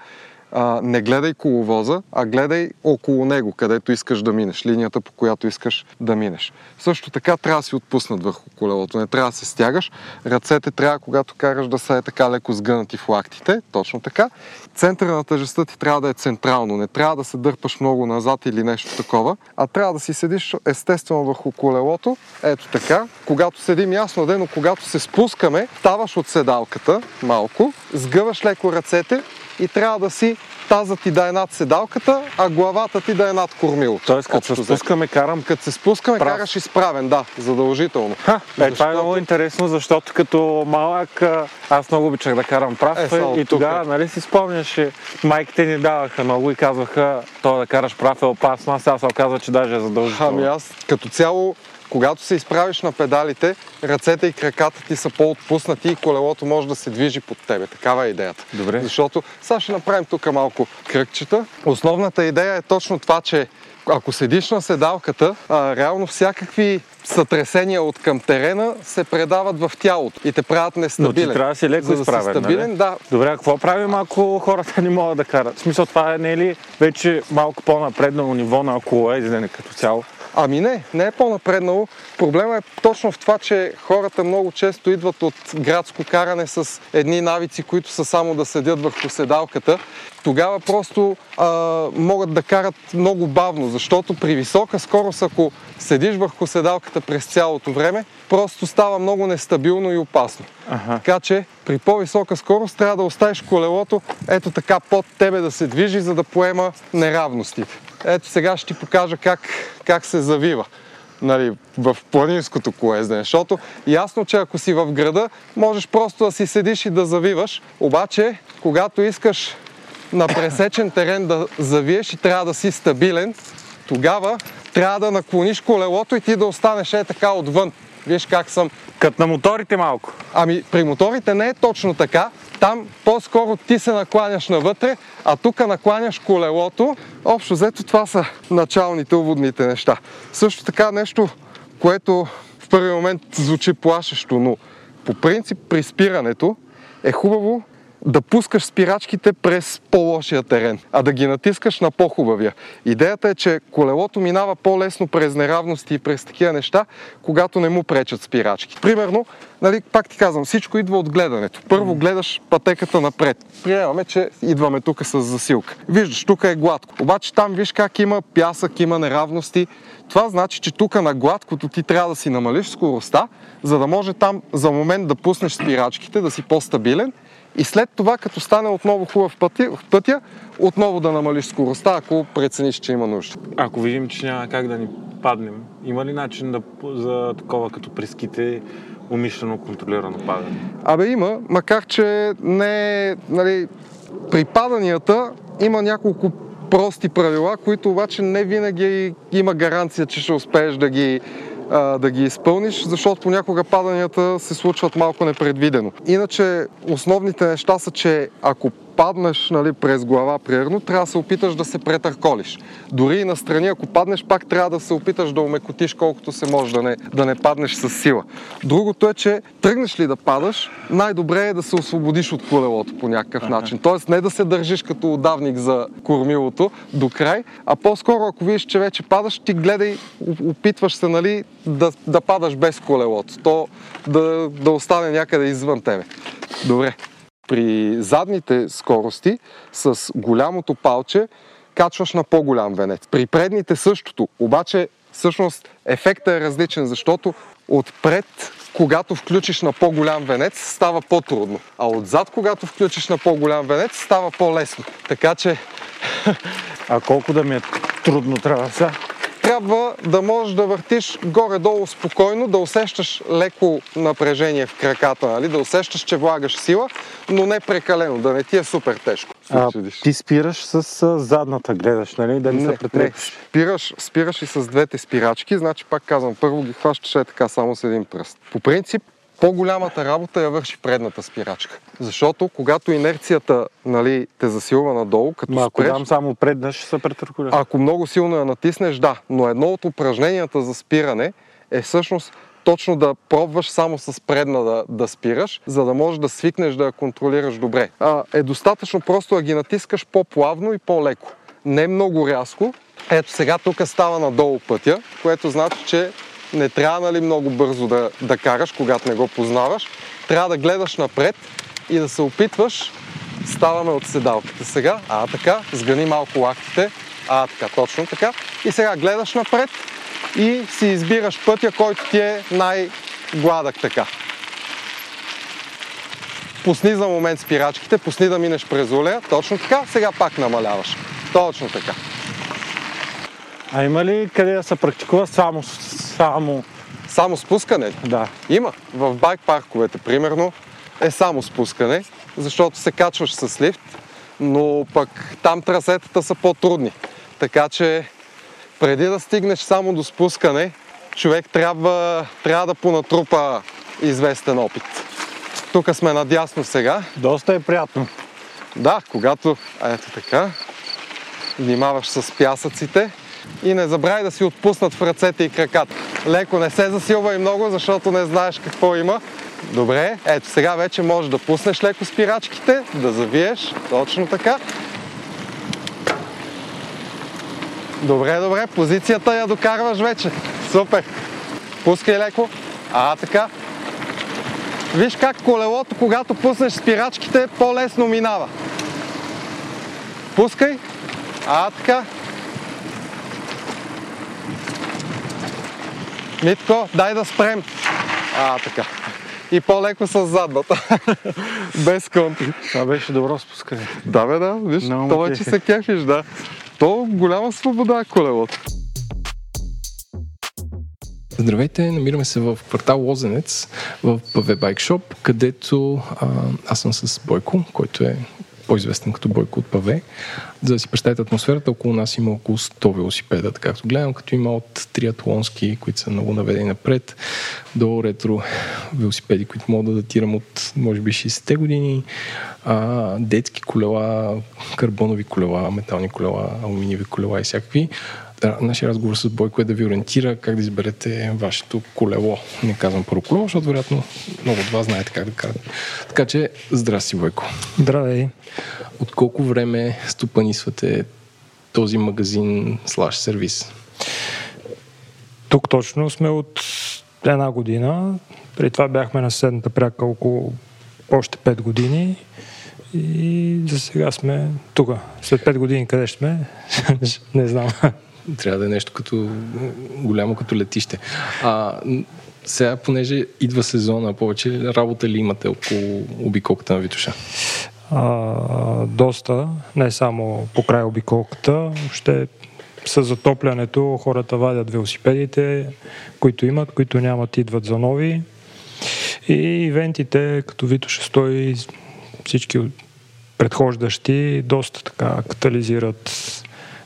а, не гледай коловоза, а гледай около него, където искаш да минеш, линията по която искаш да минеш. Също така трябва да си отпуснат върху колелото, не трябва да се стягаш. Ръцете трябва, когато караш, да са е така леко сгънати в лактите, точно така. Центъра на тъжестта ти трябва да е централно, не трябва да се дърпаш много назад или нещо такова, а трябва да си седиш естествено върху колелото, ето така. Когато седим ясно де, но когато се спускаме, ставаш от седалката малко, сгъваш леко ръцете и трябва да си тазът ти да е над седалката, а главата ти да е над кормилото. Тоест, като Общо се спускаме, карам Като се спускаме, Прав. караш изправен, да, задължително. Ха, е, това е Защото- много интересно, защото като малък аз много обичах да карам прав Е, и тук. тогава, нали си спомняше, майките ни даваха много и казваха, то да караш прав е опасно, а сега се оказва, че даже е задължително. Ами аз като цяло, когато се изправиш на педалите, ръцете и краката ти са по-отпуснати и колелото може да се движи под тебе. Такава е идеята. Добре. Защото сега ще направим тук малко кръгчета. Основната идея е точно това, че ако седиш на седалката, а, реално всякакви сътресения от към терена се предават в тялото и те правят Но нестабилен. ти трябва да си леко За да си изправен, стабилен, нали? да, Добре, а какво правим, ако хората не могат да карат? В смисъл, това е не е ли вече малко по-напреднало ниво на колоездене като цяло? Ами не, не е по-напреднало. Проблема е точно в това, че хората много често идват от градско каране с едни навици, които са само да седят върху седалката. Тогава просто а, могат да карат много бавно, защото при висока скорост, ако седиш върху седалката през цялото време, просто става много нестабилно и опасно. Аха. Така че при по-висока скорост трябва да оставиш колелото ето така под тебе да се движи, за да поема неравностите. Ето сега ще ти покажа как, как се завива нали, в планинското колездене, защото ясно, че ако си в града, можеш просто да си седиш и да завиваш, обаче когато искаш на пресечен терен да завиеш и трябва да си стабилен, тогава трябва да наклониш колелото и ти да останеш е така отвън. Виж как съм Като на моторите малко. Ами при моторите не е точно така. Там по-скоро ти се накланяш навътре, а тук накланяш колелото. Общо взето това са началните уводните неща. Също така нещо, което в първи момент звучи плашещо, но по принцип при спирането е хубаво да пускаш спирачките през по-лошия терен, а да ги натискаш на по-хубавия. Идеята е, че колелото минава по-лесно през неравности и през такива неща, когато не му пречат спирачки. Примерно, нали, пак ти казвам, всичко идва от гледането. Първо гледаш пътеката напред. Приемаме, че идваме тук с засилка. Виждаш, тук е гладко. Обаче там виж как има пясък, има неравности. Това значи, че тук на гладкото ти трябва да си намалиш скоростта, за да може там за момент да пуснеш спирачките, да си по-стабилен и след това, като стане отново хубав пътя, пътя, отново да намалиш скоростта, ако прецениш, че има нужда. Ако видим, че няма как да ни паднем, има ли начин да, за такова като при ските умишлено контролирано падане? Абе има, макар че не нали, при паданията има няколко прости правила, които обаче не винаги има гаранция, че ще успееш да ги, а, да ги изпълниш, защото понякога паданията се случват малко непредвидено. Иначе основните неща са, че ако паднеш нали, през глава, примерно, трябва да се опиташ да се претърколиш. Дори и настрани, ако паднеш, пак трябва да се опиташ да умекотиш колкото се може, да не, да не паднеш с сила. Другото е, че тръгнеш ли да падаш, най-добре е да се освободиш от колелото по някакъв начин. Тоест не да се държиш като удавник за кормилото до край, а по-скоро ако видиш, че вече падаш, ти гледай, опитваш се нали, да, да падаш без колелото. То да, да остане някъде извън тебе. Добре. При задните скорости с голямото палче качваш на по-голям венец. При предните същото, обаче всъщност ефектът е различен, защото отпред, когато включиш на по-голям венец, става по-трудно. А отзад, когато включиш на по-голям венец, става по-лесно. Така че... А колко да ми е трудно трябва сега? Трябва да можеш да въртиш горе-долу спокойно, да усещаш леко напрежение в краката, нали? да усещаш, че влагаш сила, но не прекалено, да не ти е супер тежко. А, ти спираш с задната, гледаш, нали? Да не, не се претрепиш. Спираш, спираш и с двете спирачки, значи пак казвам, първо ги хващаш е така само с един пръст. По принцип, по-голямата работа я върши предната спирачка. Защото когато инерцията нали, те засилва надолу, като Ма, ако спреш, дам само предна, ще се претъркуля. Ако много силно я натиснеш, да. Но едно от упражненията за спиране е всъщност точно да пробваш само с предна да, да спираш, за да можеш да свикнеш да я контролираш добре. А, е достатъчно просто да ги натискаш по-плавно и по-леко. Не много рязко. Ето сега тук става надолу пътя, което значи, че не трябва нали, много бързо да, да караш, когато не го познаваш. Трябва да гледаш напред и да се опитваш. Ставаме от седалката сега. А, така. Сгъни малко лактите. А, така, точно така. И сега гледаш напред и си избираш пътя, който ти е най-гладък така. Пусни за момент спирачките, пусни да минеш през улея. Точно така. Сега пак намаляваш. Точно така. А има ли къде да се практикува само, само... Само спускане? Да. Има. В байк парковете, примерно, е само спускане, защото се качваш с лифт, но пък там трасетата са по-трудни. Така че преди да стигнеш само до спускане, човек трябва, трябва да понатрупа известен опит. Тук сме надясно сега. Доста е приятно. Да, когато, ето така, внимаваш с пясъците и не забравяй да си отпуснат в ръцете и краката. Леко не се засилва и много, защото не знаеш какво има. Добре, ето сега вече можеш да пуснеш леко спирачките, да завиеш, точно така. Добре, добре, позицията я докарваш вече. Супер. Пускай леко. А, така. Виж как колелото, когато пуснеш спирачките, по-лесно минава. Пускай. А, така. Митко, дай да спрем. А, така. И по-леко с задната. Без контри. Това беше добро спускане. Да, бе, да. Виж, Много то ме вече кефи. се кефиш, да. То голяма свобода е колелото. Здравейте, намираме се в квартал Лозенец, в ПВ Байк Шоп, където а, аз съм с Бойко, който е по-известен като Бойко от ПВ. За да си представите атмосферата, около нас има около 100 велосипеда, така както гледам, като има от триатлонски, които са много наведени напред, до ретро велосипеди, които мога да датирам от, може би, 60-те години, а, детски колела, карбонови колела, метални колела, алуминиеви колела и всякакви. Да, нашия разговор с Бойко е да ви ориентира как да изберете вашето колело. Не казвам първо колело, защото вероятно много от вас знаете как да карате. Така че, здрасти, Бойко. Здравей. От колко време стопанисвате този магазин слаш сервис? Тук точно сме от една година. При това бяхме на съседната пряка около още 5 години. И за сега сме тук. След 5 години къде ще сме? Не знам. Трябва да е нещо като голямо като летище. А, сега, понеже идва сезона, повече работа ли имате около обиколката на Витуша? А, доста, не само по край обиколката, ще с затоплянето хората вадят велосипедите, които имат, които нямат, идват за нови. И ивентите, като Витоша стои, всички предхождащи, доста така катализират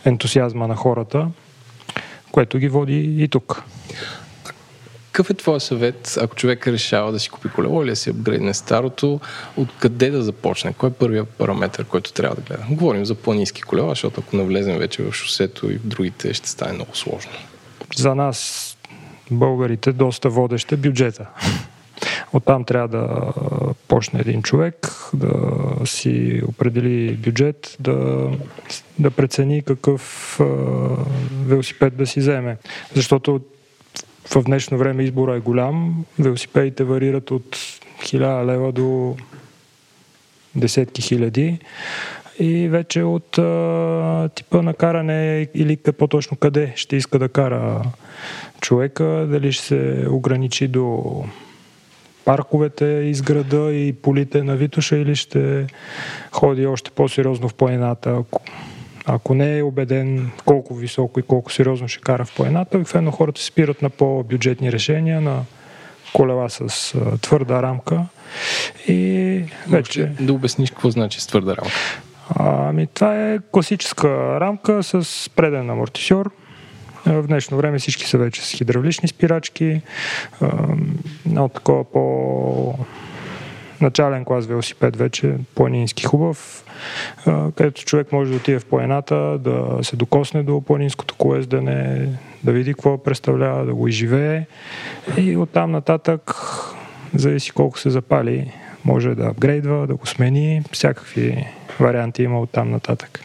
ентусиазма на хората, което ги води и тук. Какъв е твой съвет, ако човек решава да си купи колело или да си апгрейдне старото, откъде да започне? Кой е първият параметр, който трябва да гледа? Говорим за планински колела, защото ако навлезем вече в шосето и в другите, ще стане много сложно. За нас, българите, доста водещ е бюджета. Оттам трябва да почне един човек, да си определи бюджет, да, да прецени какъв а, велосипед да си вземе. Защото в днешно време избора е голям. Велосипедите варират от 1000 лева до десетки хиляди. и вече от а, типа на каране или по-точно къде ще иска да кара човека, дали ще се ограничи до парковете из града и полите на Витоша или ще ходи още по-сериозно в планината. Ако, ако не е убеден колко високо и колко сериозно ще кара в планината, обикновено хората спират на по-бюджетни решения, на колела с а, твърда рамка и вече... Да обясниш какво значи с твърда рамка. Ами това е класическа рамка с преден амортисьор. В днешно време всички са вече с хидравлични спирачки. Едно такова по начален клас велосипед вече, планински хубав, където човек може да отиде в планината, да се докосне до планинското колездане, да види какво представлява, да го изживее и оттам нататък зависи колко се запали, може да апгрейдва, да го смени, всякакви варианти има оттам нататък.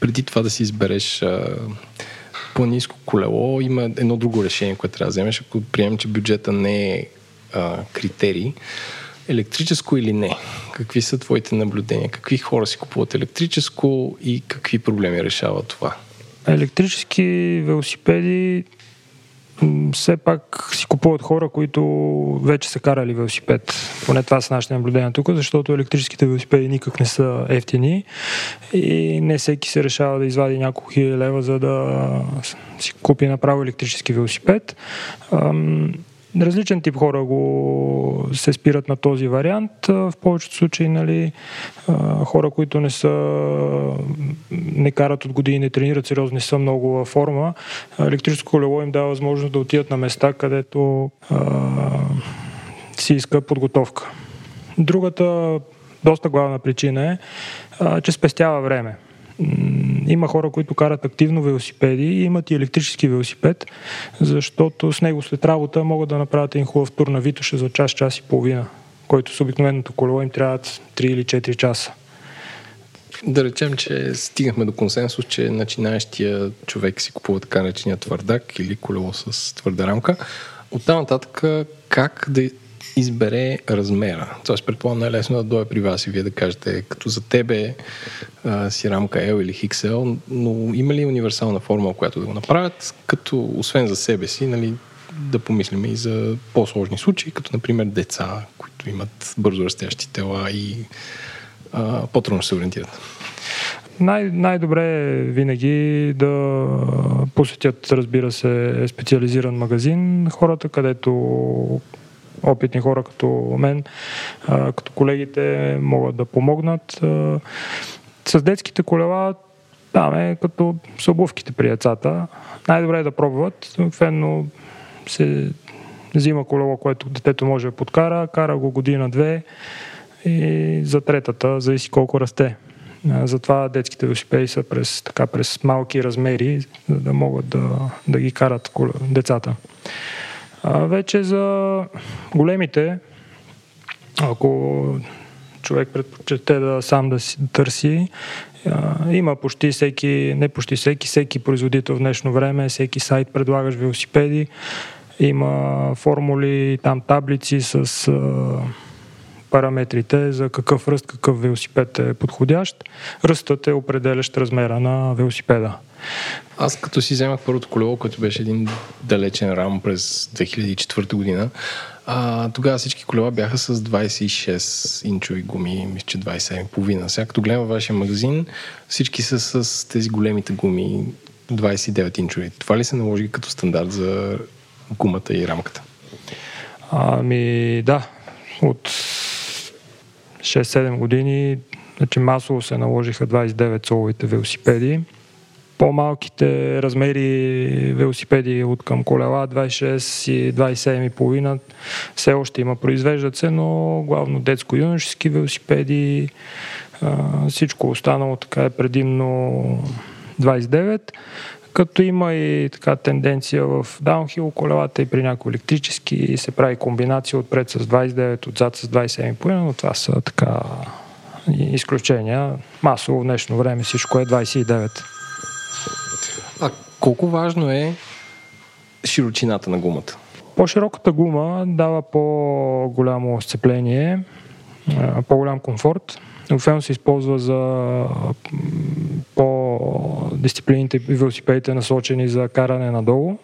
Преди това да си избереш планинско колело, има едно друго решение, което трябва да вземеш, ако приемем, че бюджета не е а, критерий. Електрическо или не? Какви са твоите наблюдения? Какви хора си купуват електрическо и какви проблеми решава това? Електрически велосипеди все пак си купуват хора, които вече са карали велосипед. Поне това са нашите наблюдения тук, защото електрическите велосипеди никак не са ефтини и не всеки се решава да извади няколко хиляди лева, за да си купи направо електрически велосипед различен тип хора го се спират на този вариант. В повечето случаи, нали, хора, които не са не карат от години, не тренират сериозно, не са много във форма, електрическо колело им дава възможност да отидат на места, където а, си иска подготовка. Другата доста главна причина е, а, че спестява време. Има хора, които карат активно велосипеди и имат и електрически велосипед, защото с него след работа могат да направят един хубав тур на Витоша за час, час и половина, който с обикновеното колело им трябват 3 или 4 часа. Да речем, че стигнахме до консенсус, че начинаещия човек си купува така наречения твърдак или колело с твърда рамка. Оттам нататък как да избере размера. Ще предполагам най-лесно да дойде при вас и вие да кажете, като за тебе а, си рамка L или XL, но има ли универсална форма, която да го направят, като освен за себе си, нали, да помислим и за по-сложни случаи, като например деца, които имат бързо растящи тела и а, по-трудно се ориентират. Най- най-добре е винаги да посетят, разбира се, специализиран магазин, хората, където опитни хора като мен, като колегите могат да помогнат. С детските колела там е като с обувките при децата. Най-добре е да пробват. Обикновено се взима колело, което детето може да подкара, кара го година-две и за третата зависи колко расте. Затова детските велосипеди са през, така, през малки размери, за да могат да, да ги карат децата. А вече за големите, ако човек предпочете да сам да си търси, има почти всеки, не почти всеки, всеки производител в днешно време, всеки сайт предлагаш велосипеди, има формули, там таблици с параметрите за какъв ръст, какъв велосипед е подходящ. Ръстът е определящ размера на велосипеда. Аз като си вземах първото колело, което беше един далечен рам през 2004 година, а, тогава всички колела бяха с 26 инчови гуми, мисля, че 27,5. Сега като гледам вашия магазин, всички са с тези големите гуми 29 инчови. Това ли се наложи като стандарт за гумата и рамката? Ами да, от 6-7 години значи масово се наложиха 29 соловите велосипеди по-малките размери велосипеди от към колела 26 и 27,5 все още има, произвеждат се, но главно детско-юношески велосипеди, всичко останало така е предимно 29 като има и така тенденция в даунхил колелата и при някои електрически се прави комбинация отпред с 29, отзад с 27,5, но това са така изключения. Масово в днешно време всичко е 29. А колко важно е широчината на гумата? По-широката гума дава по-голямо сцепление, по-голям комфорт. Обикновено се използва за по-дисциплините и велосипедите насочени за каране надолу,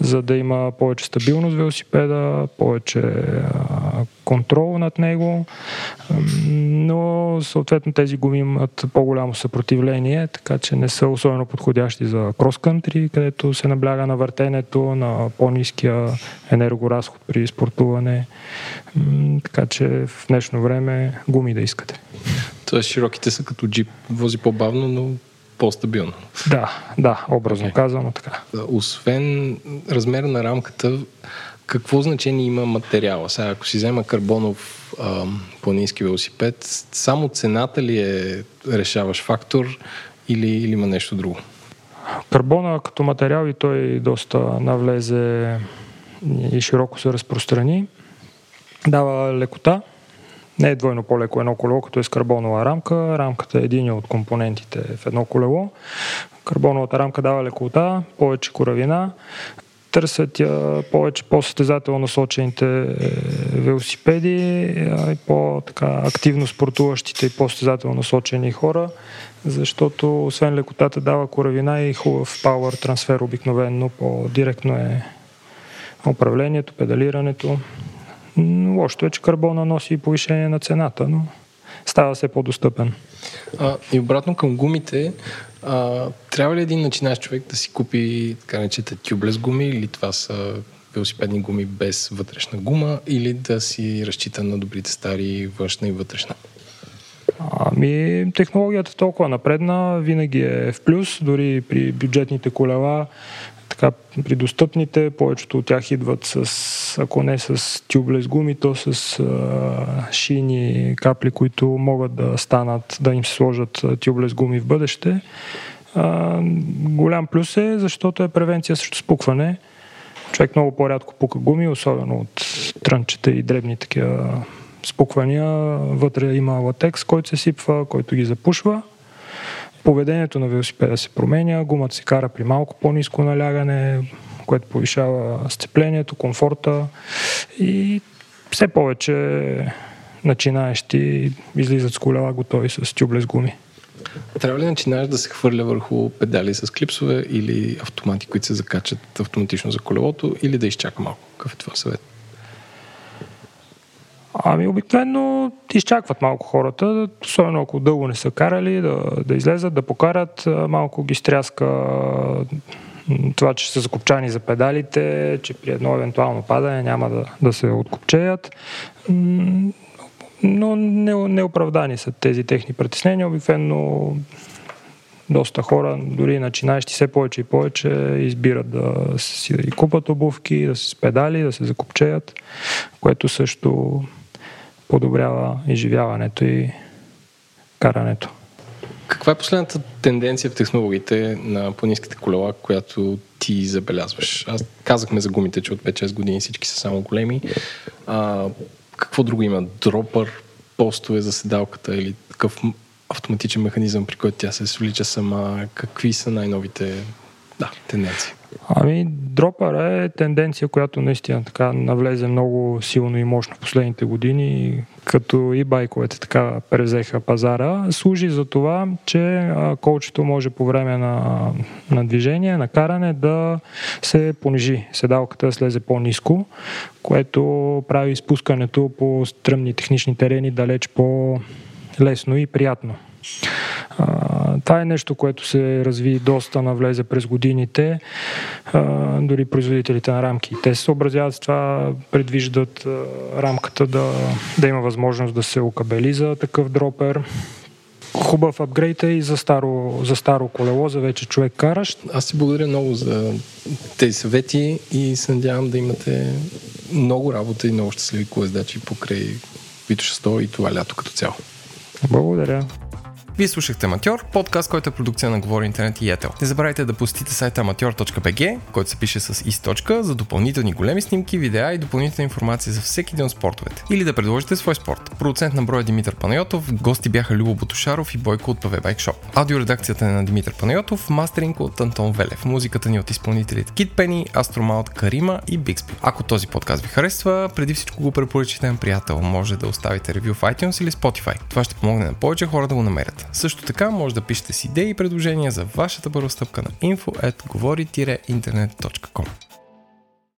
за да има повече стабилност велосипеда, повече контрол над него, но съответно тези гуми имат по-голямо съпротивление, така че не са особено подходящи за крос-кънтри, където се набляга на въртенето, на по-низкия енергоразход при спортуване. Така че в днешно време гуми да искате. Тоест широките са като джип, вози по-бавно, но по-стабилно. Да, да, образно okay. казано така. Освен размера на рамката, какво значение има материала? Сега, ако си взема карбонов а, планински велосипед, само цената ли е решаващ фактор или, или има нещо друго? Карбона като материал и той доста навлезе и широко се разпространи. Дава лекота, не е двойно по-леко едно колело, като е с карбонова рамка. Рамката е един от компонентите в едно колело. Карбоновата рамка дава лекота, повече коравина. Търсят я повече по-състезателно насочените е, велосипеди и по-активно спортуващите и по-състезателно насочени хора, защото освен лекотата дава коравина и хубав пауър трансфер обикновенно, по-директно е управлението, педалирането. Лошото е, че карбона носи повишение на цената, но става все по-достъпен. А, и обратно към гумите, а, трябва ли един начинащ човек да си купи така наречете тюблес гуми или това са велосипедни гуми без вътрешна гума или да си разчита на добрите стари външна и вътрешна? Ами, технологията толкова напредна, винаги е в плюс, дори при бюджетните колела така, при достъпните, повечето от тях идват с, ако не с тюблес гуми, то с а, шини, капли, които могат да станат, да им се сложат тюблес гуми в бъдеще. А, голям плюс е, защото е превенция срещу спукване. Човек много по-рядко пука гуми, особено от трънчета и дребни такива спуквания. Вътре има латекс, който се сипва, който ги запушва поведението на велосипеда се променя, гумата се кара при малко по-низко налягане, което повишава сцеплението, комфорта и все повече начинаещи излизат с колела готови с тюблес гуми. Трябва ли начинаеш да се хвърля върху педали с клипсове или автомати, които се закачат автоматично за колелото или да изчака малко? Какъв е това съвет? Ами обикновено изчакват малко хората, особено ако дълго не са карали, да, да излезат, да покарат, малко ги стряска това, че са закопчани за педалите, че при едно евентуално падане няма да, да се откопчеят. Но неоправдани не са тези техни притеснения. Обикновено доста хора, дори начинаещи все повече и повече, избират да си да купат обувки, да се спедали, да се закопчеят, което също подобрява изживяването и карането. Каква е последната тенденция в технологиите на по-низките колела, която ти забелязваш? Аз казахме за гумите, че от 5-6 години всички са само големи. А, какво друго има? Дропър, постове за седалката или такъв автоматичен механизъм, при който тя се свлича сама? Какви са най-новите да, тенденции? Ами, дропър е тенденция, която наистина така навлезе много силно и мощно в последните години, като и байковете така превзеха пазара. Служи за това, че колчето може по време на, на движение, на каране да се понижи, седалката да слезе по-низко, което прави изпускането по стръмни технични терени далеч по-лесно и приятно. А, това е нещо, което се разви доста, навлезе през годините. А, дори производителите на рамки. Те се съобразяват с това, предвиждат а, рамката да, да има възможност да се окабели за такъв дропер. Хубав апгрейд е и за старо, за старо колело, за вече човек каращ. Аз ти благодаря много за тези съвети и се надявам да имате много работа и много щастливи колездачи покрай Вито 600 и това лято като цяло. Благодаря. Вие слушахте Аматьор, подкаст, който е продукция на Говори Интернет и Етел. Не забравяйте да посетите сайта amateur.bg, който се пише с is. за допълнителни големи снимки, видеа и допълнителна информация за всеки един от спортовете. Или да предложите свой спорт. Продуцент на броя Димитър Панайотов, гости бяха Любо Бутушаров и Бойко от Паве Байк Шоп. Аудиоредакцията е на Димитър Панайотов, мастеринг от Антон Велев. Музиката ни от изпълнителите Кит Пени, Астромаут, Карима и Бикспи. Ако този подкаст ви харесва, преди всичко го препоръчайте на приятел. Може да оставите ревю в iTunes или Spotify. Това ще помогне на повече хора да го намерят. Също така може да пишете си идеи и предложения за вашата първа стъпка на info at говори-интернет.com.